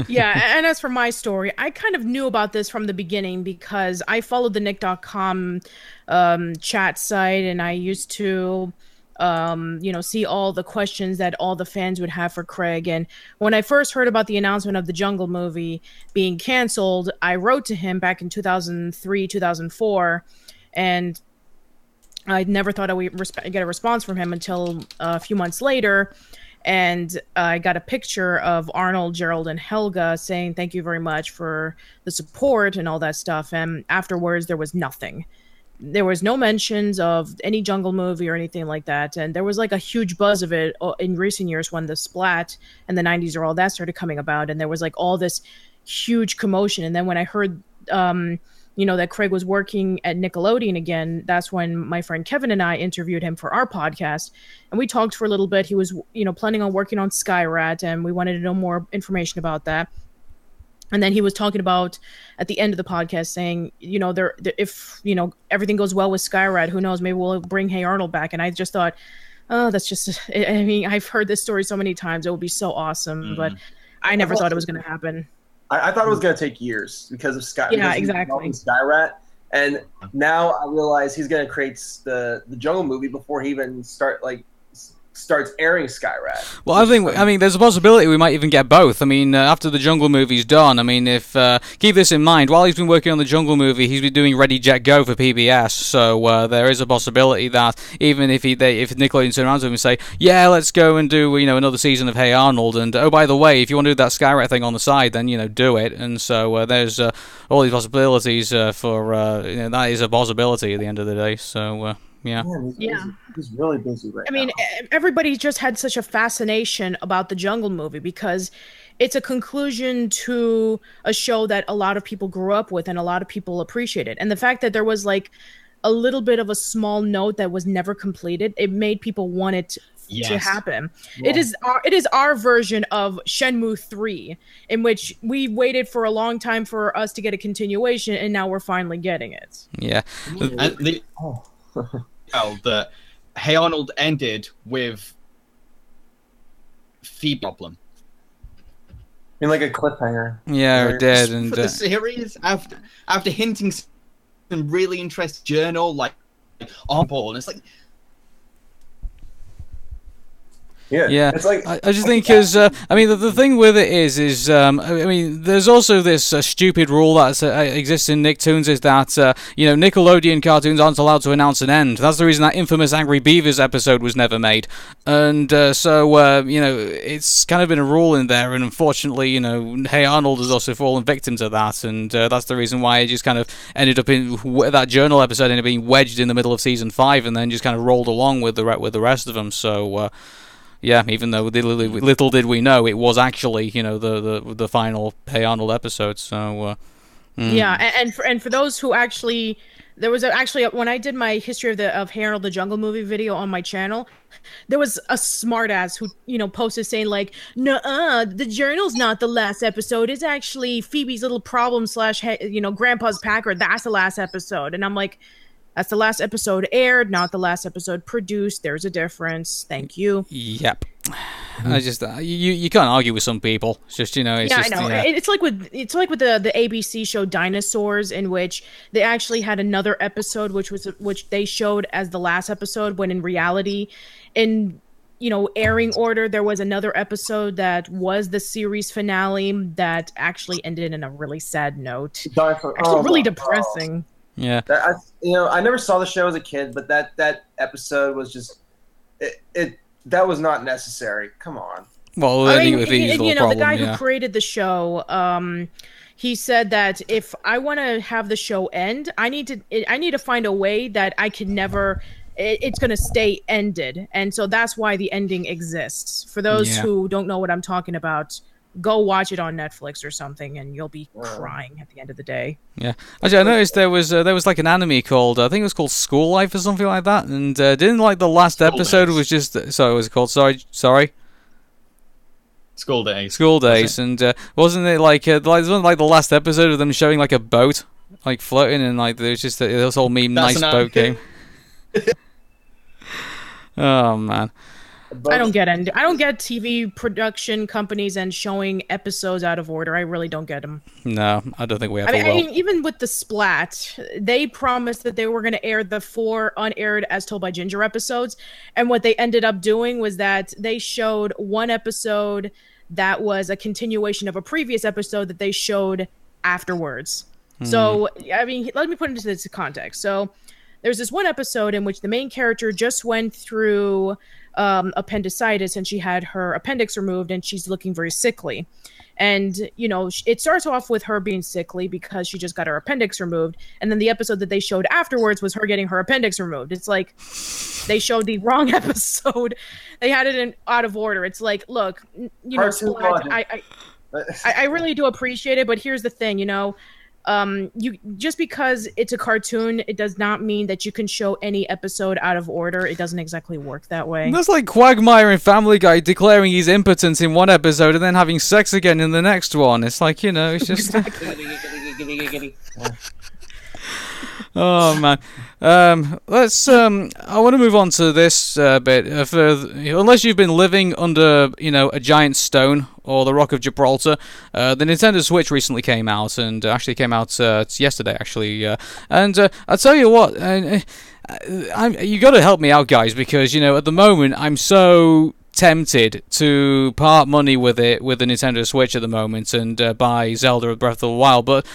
S5: yeah, and as for my story, I kind of knew about this from the beginning because I followed the Nick.com um, chat site and I used to, um, you know, see all the questions that all the fans would have for Craig. And when I first heard about the announcement of the Jungle movie being canceled, I wrote to him back in 2003, 2004, and I never thought I would resp- get a response from him until a few months later. And I got a picture of Arnold, Gerald, and Helga saying thank you very much for the support and all that stuff. And afterwards, there was nothing. There was no mentions of any jungle movie or anything like that. And there was like a huge buzz of it uh, in recent years when the splat and the 90s or all that started coming about. And there was like all this huge commotion. And then when I heard, um, you know, that Craig was working at Nickelodeon again, that's when my friend Kevin and I interviewed him for our podcast. And we talked for a little bit. He was, you know, planning on working on Skyrat, and we wanted to know more information about that. And then he was talking about at the end of the podcast saying, you know, there, there if, you know, everything goes well with Skyrat, who knows, maybe we'll bring Hey Arnold back. And I just thought, oh, that's just, I I mean, I've heard this story so many times. It would be so awesome. But mm. I never thought it was going to happen.
S4: I, I thought it was mm. going to take years because of Sky.
S5: Yeah, exactly.
S4: Skyrat, and now I realize he's going to create the the Jungle movie before he even start like starts airing Skyrat.
S3: Well, I think I mean there's a possibility we might even get both. I mean, uh, after the Jungle movie's done, I mean, if uh, keep this in mind, while he's been working on the Jungle movie, he's been doing Ready Jet Go for PBS. So uh, there is a possibility that even if he they, if Nickelodeon turn around to him and say, "Yeah, let's go and do you know another season of Hey Arnold," and oh by the way, if you want to do that Skyrat thing on the side, then you know do it. And so uh, there's uh, all these possibilities uh, for uh, you know, that is a possibility at the end of the day. So uh, yeah.
S5: Yeah.
S4: He's really busy right now.
S5: I mean, everybody just had such a fascination about the Jungle movie because it's a conclusion to a show that a lot of people grew up with and a lot of people appreciated. And the fact that there was like a little bit of a small note that was never completed, it made people want it to
S6: Yes.
S5: happen.
S6: Yeah.
S5: It is our it is our version of Shenmue 3 in which we waited for a long time for us to get a continuation and now we're finally getting it.
S3: Yeah.
S6: And the, well, the Hey Arnold ended with Phoebe problem.
S4: In like a cliffhanger.
S3: Yeah,
S4: Right.
S3: it did, and
S6: for the
S3: uh,
S6: series after after hinting some really interesting journal like on ball, and it's like
S4: Yeah,
S3: Yeah,
S4: It's like
S3: I, I just think is uh, I mean the, the thing with it is is um, I mean there's also this uh, stupid rule that uh, exists in Nicktoons is that uh, you know Nickelodeon cartoons aren't allowed to announce an end. That's the reason that infamous Angry Beavers episode was never made, and uh, so uh, you know it's kind of been a rule in there, and unfortunately you know Hey Arnold has also fallen victim to that, and uh, that's the reason why it just kind of ended up in w- that journal episode ended up being wedged in the middle of season five, and then just kind of rolled along with the re- with the rest of them. So. Uh, yeah, even though little, little did we know, it was actually you know the the, the final Hey Arnold episode. So uh, mm.
S5: Yeah, and, and for and for those who actually, there was a, actually a, when I did my history of the of Hey Arnold the Jungle movie video on my channel, there was a smartass who you know posted saying like, no uh the journal's not the last episode. It's actually Phoebe's little problem slash you know Grandpa's Packard. That's the last episode." And I'm like. That's the last episode aired, not the last episode produced. There's a difference. Thank you.
S3: Yep. I just uh, you you can't argue with some people. It's just you know it's
S5: yeah,
S3: just
S5: I know.
S3: yeah.
S5: It's like with it's like with the the ABC show Dinosaurs, in which they actually had another episode, which was which they showed as the last episode, when in reality, in you know airing order, there was another episode that was the series finale that actually ended in a really sad note.
S4: Dinosaur-
S5: Actually,
S4: oh
S5: really
S4: my
S5: depressing.
S3: Yeah.
S4: That, I, you know, I never saw the show as a kid, but that that episode was just it. it that was not necessary. Come on.
S3: Well,
S5: I mean,
S3: with
S5: y-
S3: these
S5: you know,
S3: problem,
S5: the guy
S3: yeah.
S5: who created the show, um, he said that if I want to have the show end, I need to, I need to find a way that I can never, it's going to stay ended, and so that's why the ending exists. For those
S3: Yeah.
S5: who don't know what I'm talking about, go watch it on Netflix or something, and you'll be crying at the end of the day.
S3: Yeah, actually, I noticed there was uh, there was like an anime called I think it was called School Life or something like that, and uh, didn't like the last episode was just sorry, what was it called? Sorry, sorry,
S6: School Days.
S3: School Days, and uh, wasn't it like uh, like wasn't like the last episode of them showing like a boat like floating and like there was just a, this whole meme
S6: That's
S3: nice boat
S6: anime.
S3: game. oh man,
S5: I don't get it. I don't get TV production companies and showing episodes out of order. I really don't get them.
S3: No, I don't think we
S5: I mean, I mean, even with the splat, they promised that they were going to air the four unaired as told by Ginger episodes, and what they ended up doing was that they showed one episode that was a continuation of a previous episode that they showed afterwards. Hmm. So, I mean, let me put it into this context. So, there's this one episode in which the main character just went through um, appendicitis and she had her appendix removed and she's looking very sickly. And, you know, it starts off with her being sickly because she just got her appendix removed. And then the episode that they showed afterwards was her getting her appendix removed. It's like they showed the wrong episode. They had it in out of order. It's like, look, you know,
S4: Cartoon
S5: Splat. I, I, I, I really do appreciate it, but here's the thing, you know, um, you just because it's a cartoon, it does not mean that you can show any episode out of order. It doesn't exactly work that way.
S3: That's like Quagmire in Family Guy declaring he's impotent in one episode and then having sex again in the next one. It's like, you know, it's just. Oh man, um, let's. Um, I want to move on to this uh, bit. Uh, for unless you've been living under, you know, a giant stone or the Rock of Gibraltar, uh, the Nintendo Switch recently came out, and uh, actually came out uh, yesterday, actually. Uh, and uh, I tell you what, uh, I'm, you got to help me out, guys, because you know, at the moment, I'm so tempted to part money with it with the Nintendo Switch at the moment and uh, buy Zelda of Breath of the Wild, but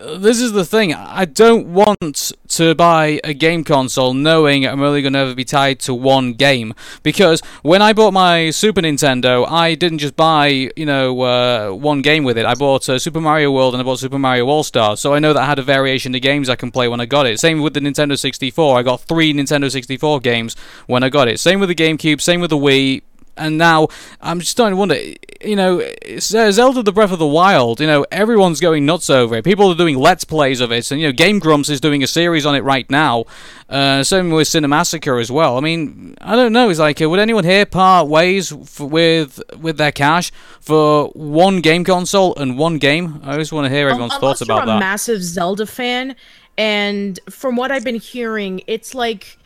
S3: uh, this is the thing. I don't want to buy a game console knowing I'm only going to ever be tied to one game because when I bought my Super Nintendo, I didn't just buy you know uh, one game with it. I bought uh, Super Mario World and I bought Super Mario All Stars, so I know that I had a variation of games I can play when I got it. Same with the Nintendo 64. I got three Nintendo 64 games when I got it. Same with the GameCube. Same with the Wii and now I'm just starting to wonder, you know, uh, Zelda: The Breath of the Wild. You know, everyone's going nuts over it. People are doing let's plays of it, and you know, Game Grumps is doing a series on it right now. Uh, same with Cinemassacre as well. I mean, I don't know. It's like, uh, would anyone here part ways f- with with their cash for one game console and one game? I just want to hear everyone's
S5: Um,
S3: thoughts
S5: unless you're
S3: about
S5: a
S3: that.
S5: massive Zelda fan, and from what I've been hearing, it's like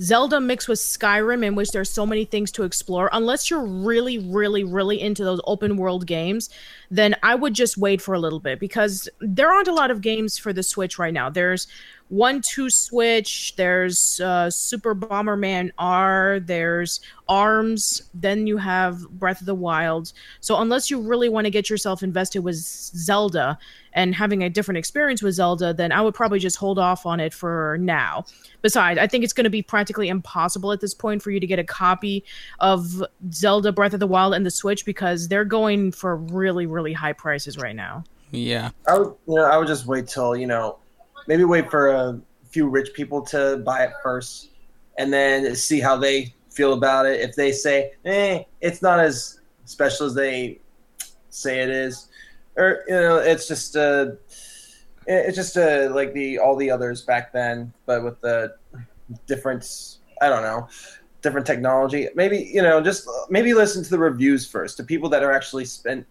S5: Zelda mixed with Skyrim, in which there's so many things to explore. Unless you're really, really, really into those open world games, then I would just wait for a little bit because there aren't a lot of games for the Switch right now. There's one two switch there's uh, super bomberman r there's arms then you have breath of the wild. So unless you really want to get yourself invested with zelda and having a different experience with zelda then i would probably just hold off on it for now. Besides i think it's going to be practically impossible at this point for you to get a copy of zelda breath of the wild and the switch because they're going for really really high prices right now.
S3: Yeah.
S4: I would, you know, I would just wait till you know, maybe wait for a few rich people to buy it first, and then see how they feel about it. If they say, "eh, it's not as special as they say it is," or you know, it's just uh, it- it's just uh, like the all the others back then, but with the different, I don't know, different technology. Maybe you know, just maybe listen to the reviews first, to people that are actually spent.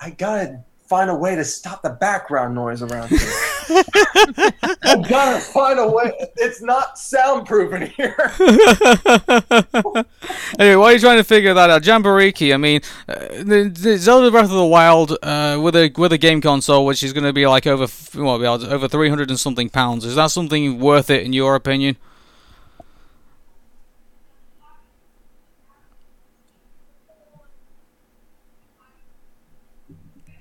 S4: I gotta find a way to stop the background noise around here. I gotta find a way. It's not soundproof in here.
S3: anyway, while you're trying to figure that out, Jambareeqi, I mean, uh, the, the Zelda Breath of the Wild uh, with a with a game console, which is going to be like over f- what, be able to- over three hundred and something pounds. Is that something worth it in your opinion?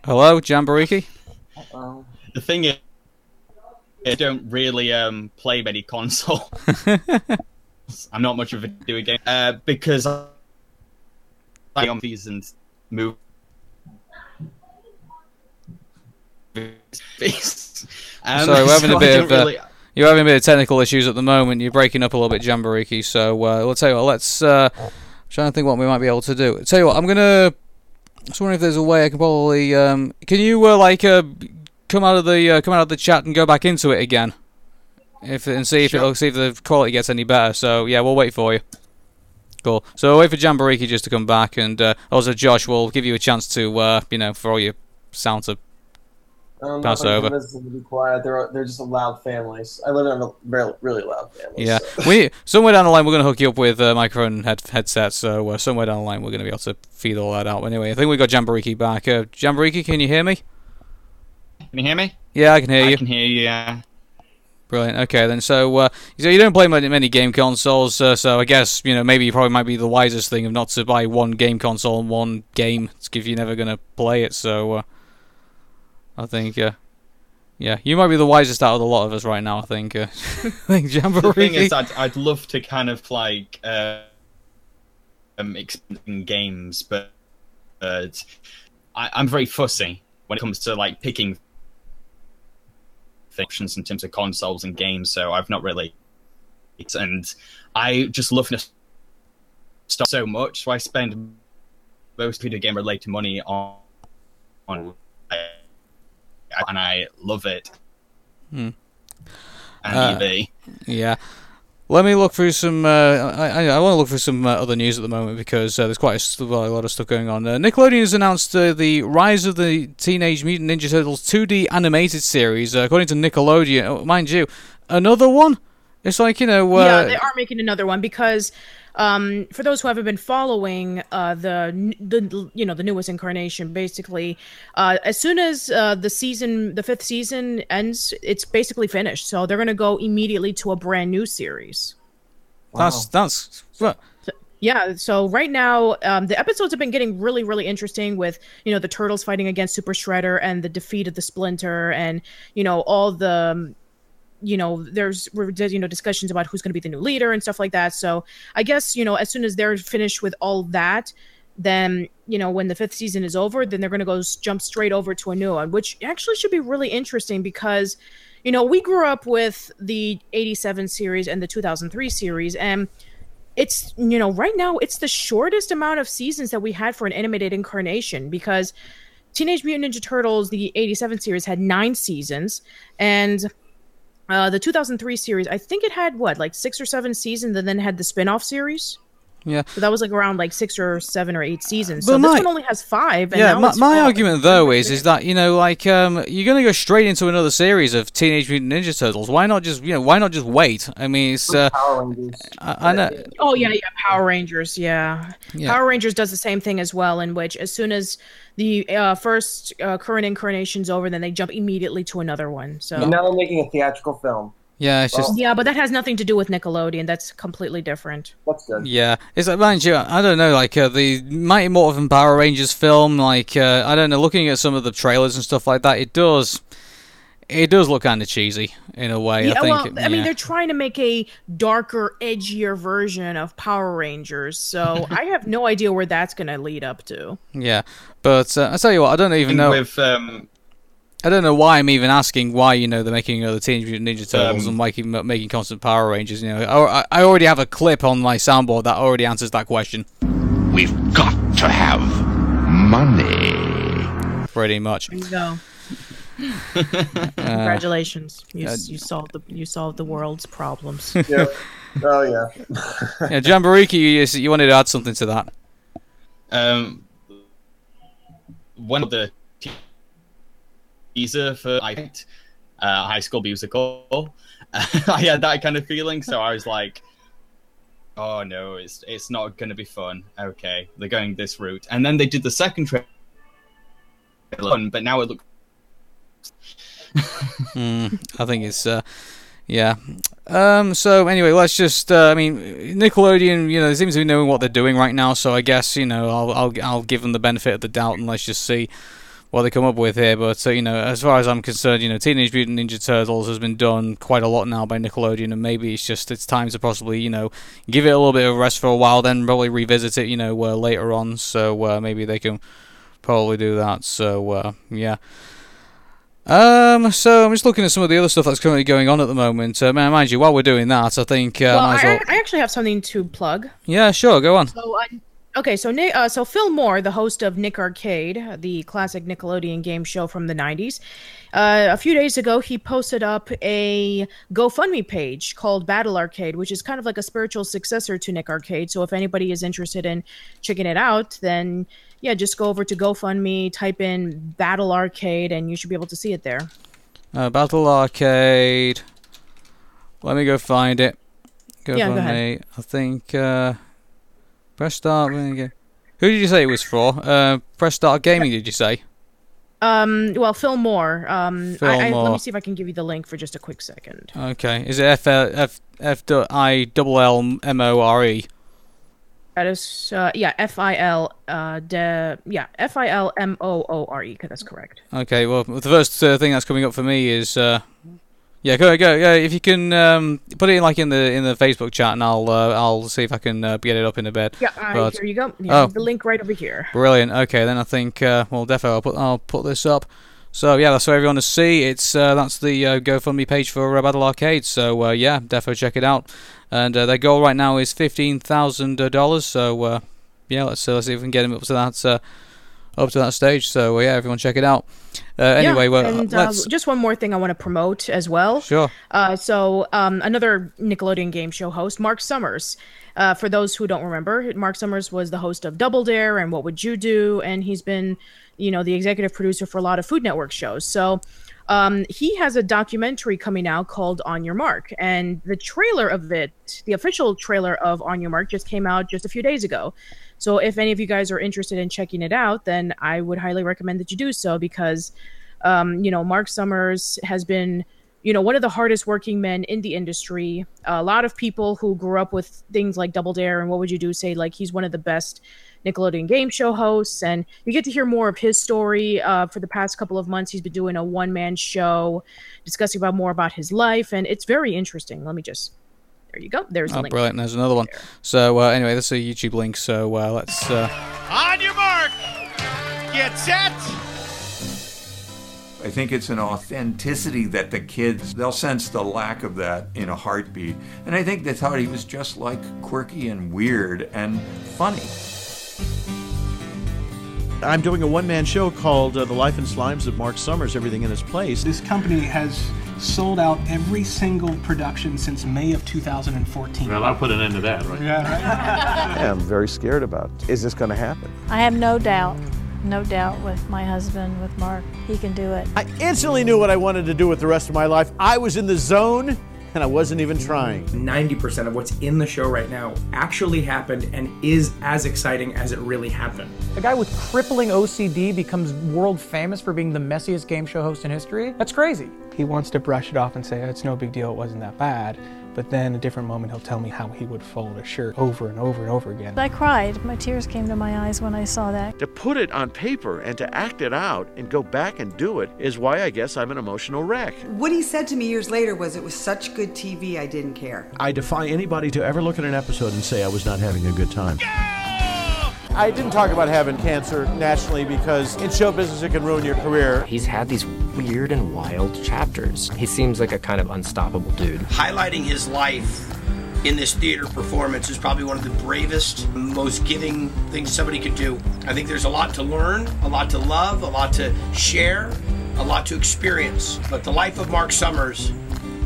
S3: Hello, Jambareeqi.
S6: The thing is, I don't really um, play many console. I'm not much of a video game uh, because I on these and move. Um,
S3: Sorry, we're having
S6: so
S3: a
S6: I
S3: bit of uh,
S6: really-
S3: you're having a bit of technical issues at the moment. You're breaking up a little bit, Jambareeqi. So uh, let's tell you what. Let's uh, trying to think what we might be able to do. Tell you what, I'm gonna. Just wondering if there's a way I can probably. Um, can you uh, like uh, come out of the uh, come out of the chat and go back into it again? If and see if it'll see if the quality gets any better. So yeah, we'll wait for you. Cool. So we'll wait for Jambareeqi just to come back, and uh, also Josh will give you a chance to uh, you know for all your sound to
S4: I don't know
S3: pass
S4: if I can
S3: over.
S4: convince them to be quiet. They're they're just a loud family. I live in a very really loud family.
S3: Yeah,
S4: so-
S3: we somewhere down the line we're going to hook you up with a microphone and head, headset. So uh, somewhere down the line we're going to be able to feed all that out. Anyway, I think we got Jambareeqi back. Uh, Jambareeqi, can you hear me?
S6: Can you hear me?
S3: Yeah, I can hear
S6: I
S3: you.
S6: I can hear you. Yeah.
S3: Brilliant. Okay, then. So, uh, so you don't play many, many game consoles. Uh, so I guess you know maybe you probably might be the wisest thing of not to buy one game console and one game if you're never going to play it. So uh, I think, uh, yeah, you might be the wisest out of the lot of us right now. I think. Uh, I think Jambareeqi.
S6: The thing is, I'd, I'd love to kind of like uh, um, expand games, but uh, I, I'm very fussy when it comes to like picking options in terms of consoles and games. So I've not really, and I just love nostalgia so much. So I spend most video game related money on on, and I love it.
S3: Hmm.
S6: And
S3: Uh,
S6: EV.
S3: Yeah. Let me look through some. Uh, I, I, want to look through some uh, other news at the moment because uh, there's quite a, a lot of stuff going on. Nickelodeon has announced uh, the Rise of the Teenage Mutant Ninja Turtles 2D animated series. Uh, according to Nickelodeon, oh, mind you, another one. It's like you know. Uh,
S5: yeah, they are making another one because um, for those who haven't been following uh, the the you know the newest incarnation, basically, uh, as soon as uh, the season, the fifth season ends, it's basically finished. So they're gonna go immediately to a brand new series. Wow.
S3: That's that's. Well,
S5: Yeah, so right now um, the episodes have been getting really, really interesting with you know the turtles fighting against Super Shredder and the defeat of the Splinter and you know all the um, you know there's you know discussions about who's going to be the new leader and stuff like that. So I guess you know as soon as they're finished with all that, then you know when the fifth season is over, then they're going to go jump straight over to a new one, which actually should be really interesting because you know we grew up with the 87 series and the 2003 series and it's you know right now it's the shortest amount of seasons that we had for an animated incarnation because teenage mutant ninja turtles the 87 series had nine seasons and uh, the 2003 series i think it had what like six or seven seasons and then had the spin-off series
S3: yeah.
S5: so that was like around like six or seven or eight seasons
S3: But
S5: so
S3: my-
S5: this one only has five and
S3: yeah,
S5: now
S3: my, my argument though is is that you know like um, you're gonna go straight into another series of Teenage Mutant Ninja Turtles. Why not just you know why not just wait? I mean, it's uh, I, I know.
S5: Oh yeah, yeah, Power Rangers, yeah.
S3: Yeah.
S5: Power Rangers does the same thing as well, in which as soon as the uh, first uh, current incarnation's over, then they jump immediately to another one. So
S4: now they're making a theatrical film.
S3: Yeah, it's just
S5: yeah, but that has nothing to do with Nickelodeon. That's completely different.
S4: That's good.
S3: Yeah, it's like mind you, I don't know, like uh, the Mighty Morphin Power Rangers film. Like uh, I don't know, looking at some of the trailers and stuff like that, it does, it does look kind of cheesy in a way.
S5: yeah,
S3: I think.
S5: well, I mean, they're trying to make a darker, edgier version of Power Rangers, so I have no idea where that's going to lead up to.
S3: yeah, but uh, I tell you what, I don't even know.
S6: With um,
S3: I don't know why I'm even asking why you know they're making uh, the Teenage Mutant Ninja Turtles
S6: Um,
S3: and making making constant Power Rangers. You know, I, I already have a clip on my soundboard that already answers that question.
S12: We've got to have money.
S3: Pretty much.
S5: There you go. Congratulations, you, s- you solved the you solved the world's problems.
S4: Yeah. Oh yeah.
S3: yeah, Jambareeqi, you, you wanted to add something to that.
S6: um, one of the teaser for I think, uh, High School Musical, I had that kind of feeling. So I was like, "Oh no, it's it's not going to be fun." Okay, they're going this route, and then they did the second trailer, but now it looks
S3: Mm, I think it's uh, yeah. Um. So anyway, let's just. Uh, I mean, Nickelodeon. You know, they seem to be knowing what they're doing right now. So I guess you know, I'll I'll I'll give them the benefit of the doubt and let's just see what they come up with here. But uh, you know, as far as I'm concerned, you know, Teenage Mutant Ninja Turtles has been done quite a lot now by Nickelodeon, and maybe it's just it's time to possibly you know give it a little bit of rest for a while, then probably revisit it. You know, uh, later on. So uh, maybe they can probably do that. So uh, yeah. Um, so I'm just looking at some of the other stuff that's currently going on at the moment. Uh, man, mind you, while we're doing that, I think uh,
S5: well,
S3: as well.
S5: I, I actually have something to plug.
S3: Yeah, sure, go on.
S5: So, okay, so uh, so Phil Moore, the host of Nick Arcade, the classic Nickelodeon game show from the '90s, uh, a few days ago he posted up a GoFundMe page called Battle Arcade, which is kind of like a spiritual successor to Nick Arcade. So, if anybody is interested in checking it out, then yeah, just go over to GoFundMe, type in Battle Arcade, and you should be able to see it there.
S3: Uh, Battle Arcade. Let me go find it. Go
S5: Yeah, go ahead.
S3: me. I think. Uh, press start. Who did you say it was for? Uh, press start gaming. Did you say?
S5: Um, well, Phil Moore. Um,
S3: Phil
S5: I, I, let me see if I can give you the link for just a quick second.
S3: Okay. Is it F L F F I double L M O R E?
S5: That is, uh, yeah, F I L, uh, de, yeah, F I L M O O R E. That's correct.
S3: Okay. Well, the first uh, thing that's coming up for me is. Uh, yeah, go go go. If you can um, put it in like in the in the Facebook chat, and I'll uh, I'll see if I can uh, get it up in the bed.
S5: Yeah, uh,
S3: But-
S5: here you go. Yeah,
S3: oh,
S5: the link right over here.
S3: Brilliant. Okay, then I think uh, well, definitely I'll put I'll put this up. So yeah, that's for everyone to see. It's uh, that's the uh, GoFundMe page for uh, Battle Arcade. So uh, yeah, definitely check it out. And uh, their goal right now is fifteen thousand dollars. So uh, yeah, let's uh, let's see if we can get them up to that uh, up to that stage. So yeah, everyone check it out. Uh, anyway,
S5: yeah,
S3: well,
S5: and, uh, just one more thing I want to promote as well.
S3: Sure.
S5: Uh, so um, another Nickelodeon game show host, Mark Summers. Uh, for those who don't remember, Mark Summers was the host of Double Dare and What Would You Do, and he's been, you know, the executive producer for a lot of Food Network shows. So um, he has a documentary coming out called On Your Mark, and the trailer of it, the official trailer of On Your Mark, just came out just a few days ago. So if any of you guys are interested in checking it out, then I would highly recommend that you do so because, um, you know, Mark Summers has been, you know, one of the hardest working men in the industry. A lot of people who grew up with things like Double Dare and What Would You Do say like he's one of the best Nickelodeon game show hosts, and you get to hear more of his story. Uh, for the past couple of months, he's been doing a one man show discussing about more about his life, and it's very interesting. Let me just. There you go. There's the
S3: Oh,
S5: link.
S3: brilliant! There's another one. So uh, anyway, that's a YouTube link. So uh, let's. Uh,
S13: On your mark, get set.
S14: I think it's an authenticity that the kids, they'll sense the lack of that in a heartbeat. And I think they thought he was just like quirky and weird and funny.
S15: I'm doing a one man show called uh, The Life and Slimes of Mark Summers, Everything in Its Place.
S16: This company has sold out every single production since May of 2014.
S17: Well, I'll put an end to that, right?
S16: Yeah, right.
S18: I'm very scared about. Is this going to happen?
S19: I have no doubt, no doubt with my husband, with Mark. He can do it.
S15: I instantly knew what I wanted to do with the rest of my life. I was in the zone and I wasn't even trying.
S20: 90% of what's in the show right now actually happened and is as exciting as it really happened.
S21: A guy with crippling OCD becomes world famous for being the messiest game show host in history? That's crazy.
S16: He wants to brush it off and say, oh, it's no big deal, it wasn't that bad. But then a different moment, he'll tell me how he would fold a shirt over and over and over again.
S19: I cried. My tears came to my eyes when I saw that.
S18: To put it on paper and to act it out and go back and do it is why I guess I'm an emotional wreck.
S22: What he said to me years later was, it was such good TV, I didn't care.
S15: I defy anybody to ever look at an episode and say I was not having a good time. I didn't talk about having cancer nationally because in show business it can ruin your career.
S23: He's had these weird and wild chapters. He seems like a kind of unstoppable dude.
S24: Highlighting his life in this theater performance is probably one of the bravest, most giving things somebody could do. I think there's a lot to learn, a lot to love, a lot to share, a lot to experience. But the life of Mark Summers,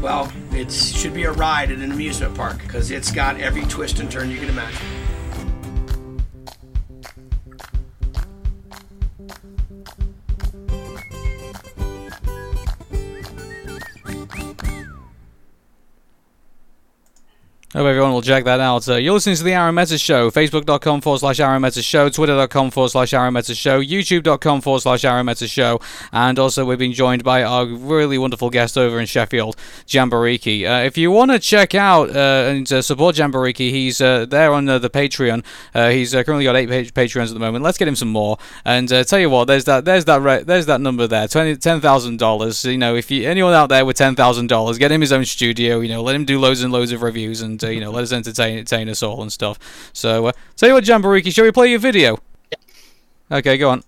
S24: well, it should be a ride at an amusement park because it's got every twist and turn you can imagine.
S3: Hope everyone will check that out. Uh, you're listening to the Arun Meta Show. Facebook.com forward slash Arun Meta Show. Twitter.com forward slash Arun Meta Show. YouTube.com forward slash Arun Meta Show. And also, we've been joined by our really wonderful guest over in Sheffield, Jambareeqi. Uh, if you want to check out uh, and uh, support Jambareeqi, he's uh, there on uh, the Patreon. He's currently got eight pa- Patreons at the moment. Let's get him some more. And tell you what, there's that, there's that, re- there's that number there, $10,000. You know, if you anyone out there with ten thousand dollars, get him his own studio. You know, let him do loads and loads of reviews, and uh, you know, let us entertain, entertain us all and stuff. So, uh, tell you what, Jambareeqi, shall we play your video? Okay, go on.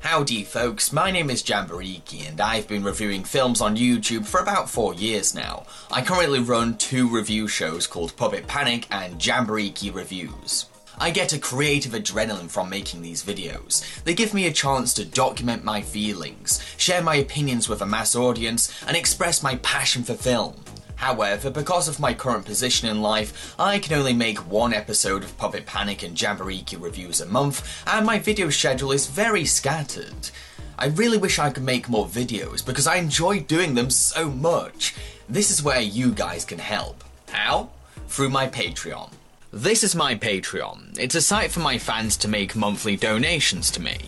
S25: Howdy, folks. My name is Jambareeqi, and I've been reviewing films on YouTube for about four years now. I currently run two review shows called Puppet Panic and Jambareeqi Reviews. I get a creative adrenaline from making these videos. They give me a chance to document my feelings, share my opinions with a mass audience, and express my passion for film. However, because of my current position in life, I can only make one episode of Puppet Panic and Jambareeqi reviews a month, and my video schedule is very scattered. I really wish I could make more videos because I enjoy doing them so much. This is where you guys can help. How? Through my Patreon. This is my Patreon. It's a site for my fans to make monthly donations to me.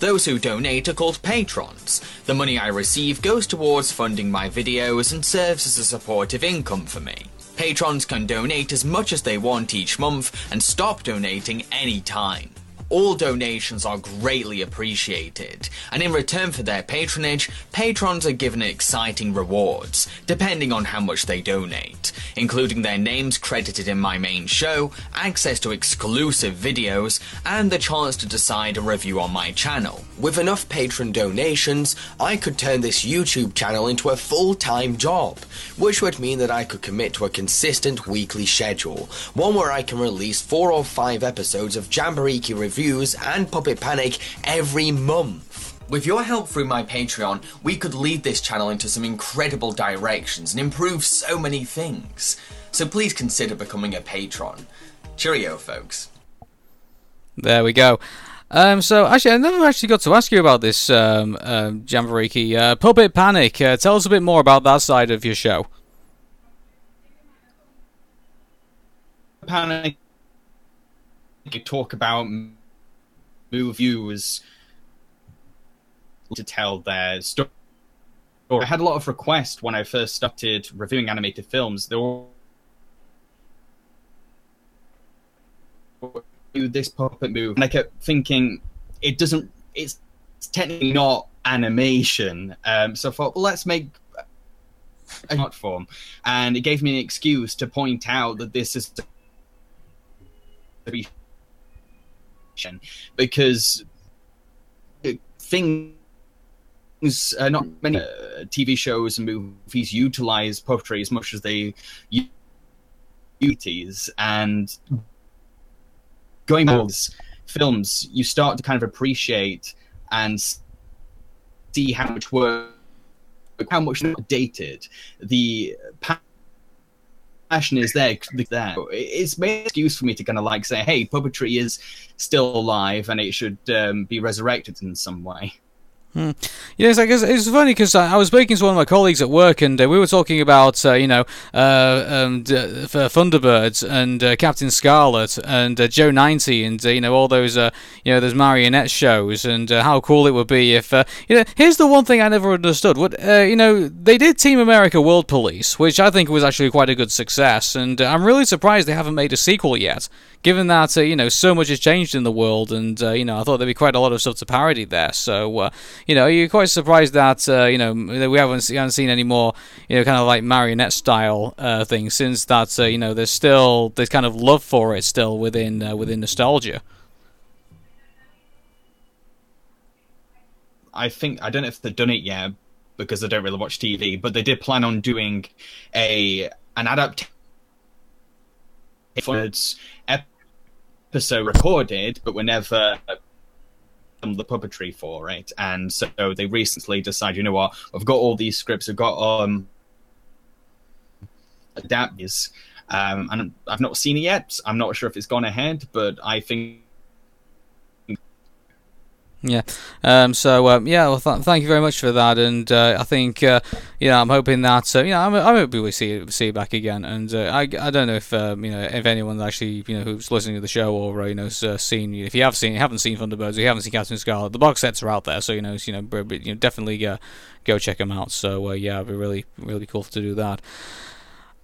S25: Those who donate are called patrons. The money I receive goes towards funding my videos and serves as a supportive income for me. Patrons can donate as much as they want each month and stop donating any time. All donations are greatly appreciated, and in return for their patronage, patrons are given exciting rewards, depending on how much they donate, including their names credited in my main show, access to exclusive videos, and the chance to decide a review on my channel. With enough patron donations, I could turn this YouTube channel into a full-time job, which would mean that I could commit to a consistent weekly schedule, one where I can release four or five episodes of Jambareeqi reviews and Puppet Panic every month. With your help through my Patreon, we could lead this channel into some incredible directions and improve so many things. So please consider becoming a patron. Cheerio, folks.
S3: There we go. Um, so actually, I never actually got to ask you about this um, um, Jambareeqi uh, Puppet Panic. Uh, tell us a bit more about that side of your show.
S6: Panic. You talk about move viewers to tell their story. I had a lot of requests when I first started reviewing animated films. There were this puppet move, and I kept thinking it doesn't. It's, it's technically not animation. Um, so I thought, well, let's make a art form, and it gave me an excuse to point out that this is because things uh, not many uh, TV shows and movies utilize puppetry as much as they use and going back films you start to kind of appreciate and see how much work how much dated. The passion is there. There, it's made an excuse for me to kind of like say, "Hey, puppetry is still alive, and it should um, be resurrected in some way."
S3: Yeah, it's like it's, funny because I, I was speaking to one of my colleagues at work, and uh, we were talking about uh, you know uh, um, for Thunderbirds and uh, Captain Scarlet and uh, Joe ninety and uh, you know all those you know those marionette shows and how cool it would be if you know. Here's the one thing I never understood: what you know they did Team America World Police, which I think was actually quite a good success, and I'm really surprised they haven't made a sequel yet given that uh, you know so much has changed in the world, and uh, you know I thought there'd be quite a lot of stuff to parody there. So uh, you know you're quite surprised that uh, you know we haven't haven't seen any more you know kind of like marionette style uh, things since that uh, you know there's still there's kind of love for it still within within nostalgia.
S6: I think I don't know if they've done it yet because I don't really watch TV, but they did plan on doing a an adaptation episode recorded, but were never the puppetry for it. And so they recently decided, you know what, I've got all these scripts, I've got um adapt these. Um, and I've not seen it yet. I'm not sure if it's gone ahead, but I think
S3: yeah. Um, so um, yeah. Well, th- thank you very much for that, and uh, I think uh, you know I'm hoping that uh, you know I'm, I'm hoping we see see you back again, and uh, I, I don't know if um, you know if anyone's actually you know who's listening to the show or uh, you know uh, seen if you have seen you haven't seen Thunderbirds or you haven't seen Captain Scarlet, the box sets are out there, so you know you know, you know definitely go check them out. So yeah, it'd be really really cool to do that.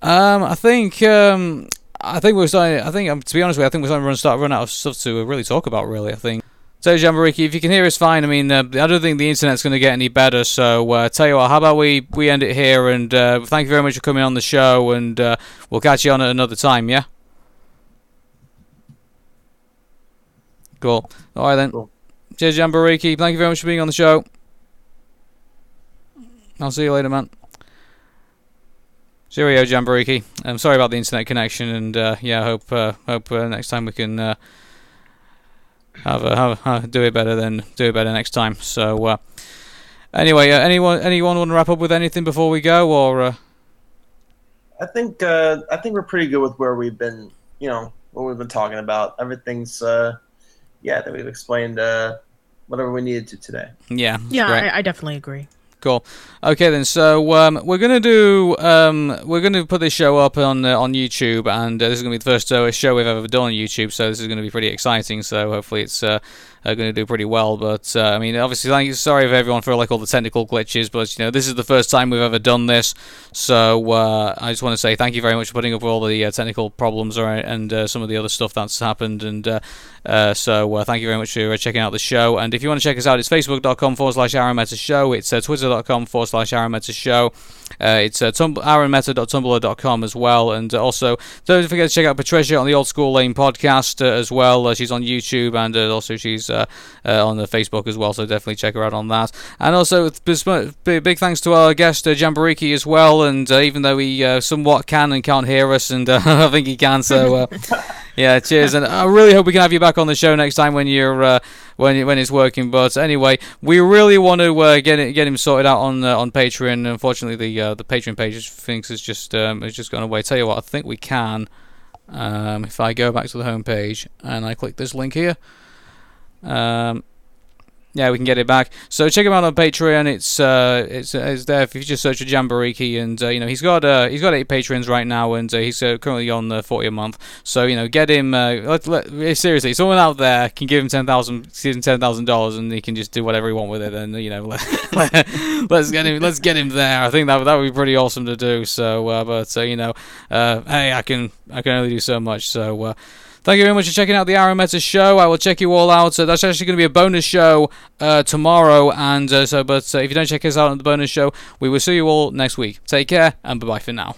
S3: Um, I think um, I think we're starting. I think um, to be honest with you, I think we're starting to run start run out of stuff to really talk about. Really, I think. So, Jambareeqi, if you can hear us fine, I mean, uh, I don't think the internet's going to get any better. So, uh, tell you what, how about we, we end it here? And uh, thank you very much for coming on the show, and uh, we'll catch you on at another time, yeah? Cool. All right, then. Cool. Cheers, Jambareeqi. Thank you very much for being on the show. I'll see you later, man. Cheerio, Jambareeqi. I'm sorry about the internet connection, and uh, yeah, I hope uh, hope next time we can have, a, have a, do it better then do it better next time. So uh, anyway, uh, anyone anyone want to wrap up with anything before we go, or? Uh...
S4: I think uh, I think we're pretty good with where we've been. You know what we've been talking about. Everything's uh, yeah that we've explained uh, whatever we needed to today.
S3: Yeah.
S5: Yeah. I, I definitely agree.
S3: Cool. Okay then. So um, we're gonna do um, we're gonna put this show up on uh, on YouTube, and uh, this is gonna be the first uh, show we've ever done on YouTube. So this is gonna be pretty exciting. So hopefully it's uh, uh, gonna do pretty well. But uh, I mean, obviously, thank you. Sorry for everyone for like all the technical glitches, but you know this is the first time we've ever done this. So uh, I just want to say thank you very much for putting up with all the uh, technical problems and uh, some of the other stuff that's happened. And uh, uh, so thank you very much for checking out the show. And if you want to check us out, it's facebook.com forward slash Aaron Meta Show. It's twitter.com forward slash Aaron Meta Show. It's uh, tum- aaronmeta.tumblr.com as well. And also, don't forget to check out Patricia on the Old School Lane podcast as well. She's on YouTube and also she's uh, uh, on the Facebook as well. So definitely check her out on that. And also, big, thanks to our guest, uh, Jambareeqi, as well. And uh, even though he uh, somewhat can and can't hear us, and uh, I think he can, so uh, yeah, cheers. And I really hope we can have you back on the show next time when you're. Uh, when, when it's working, but anyway, we really want to uh, get it, get him sorted out on uh, on Patreon. Unfortunately, the uh, the Patreon page thinks has just um, has just gone away. Tell you what, I think we can. Um, if I go back to the homepage and I click this link here, um, yeah, we can get it back. So check him out on Patreon. It's uh, it's, it's there if you just search for Jambareeqi, and uh, you know he's got uh, he's got eight patrons right now, and uh, he's uh, currently on uh, forty a month. So you know, get him. Uh, let, let, seriously, someone out there can give him ten thousand, give him ten thousand dollars, and he can just do whatever he want with it. And you know, let, us get him. Let's get him there. I think that that would be pretty awesome to do. So, uh, but uh, you know, uh, hey, I can I can only do so much. So. Uh, Thank you very much for checking out the Aaron Meta show. I will check you all out. Uh, that's actually going to be a bonus show uh, tomorrow, and uh, so. But uh, if you don't check us out on the bonus show, we will see you all next week. Take care and bye bye for now.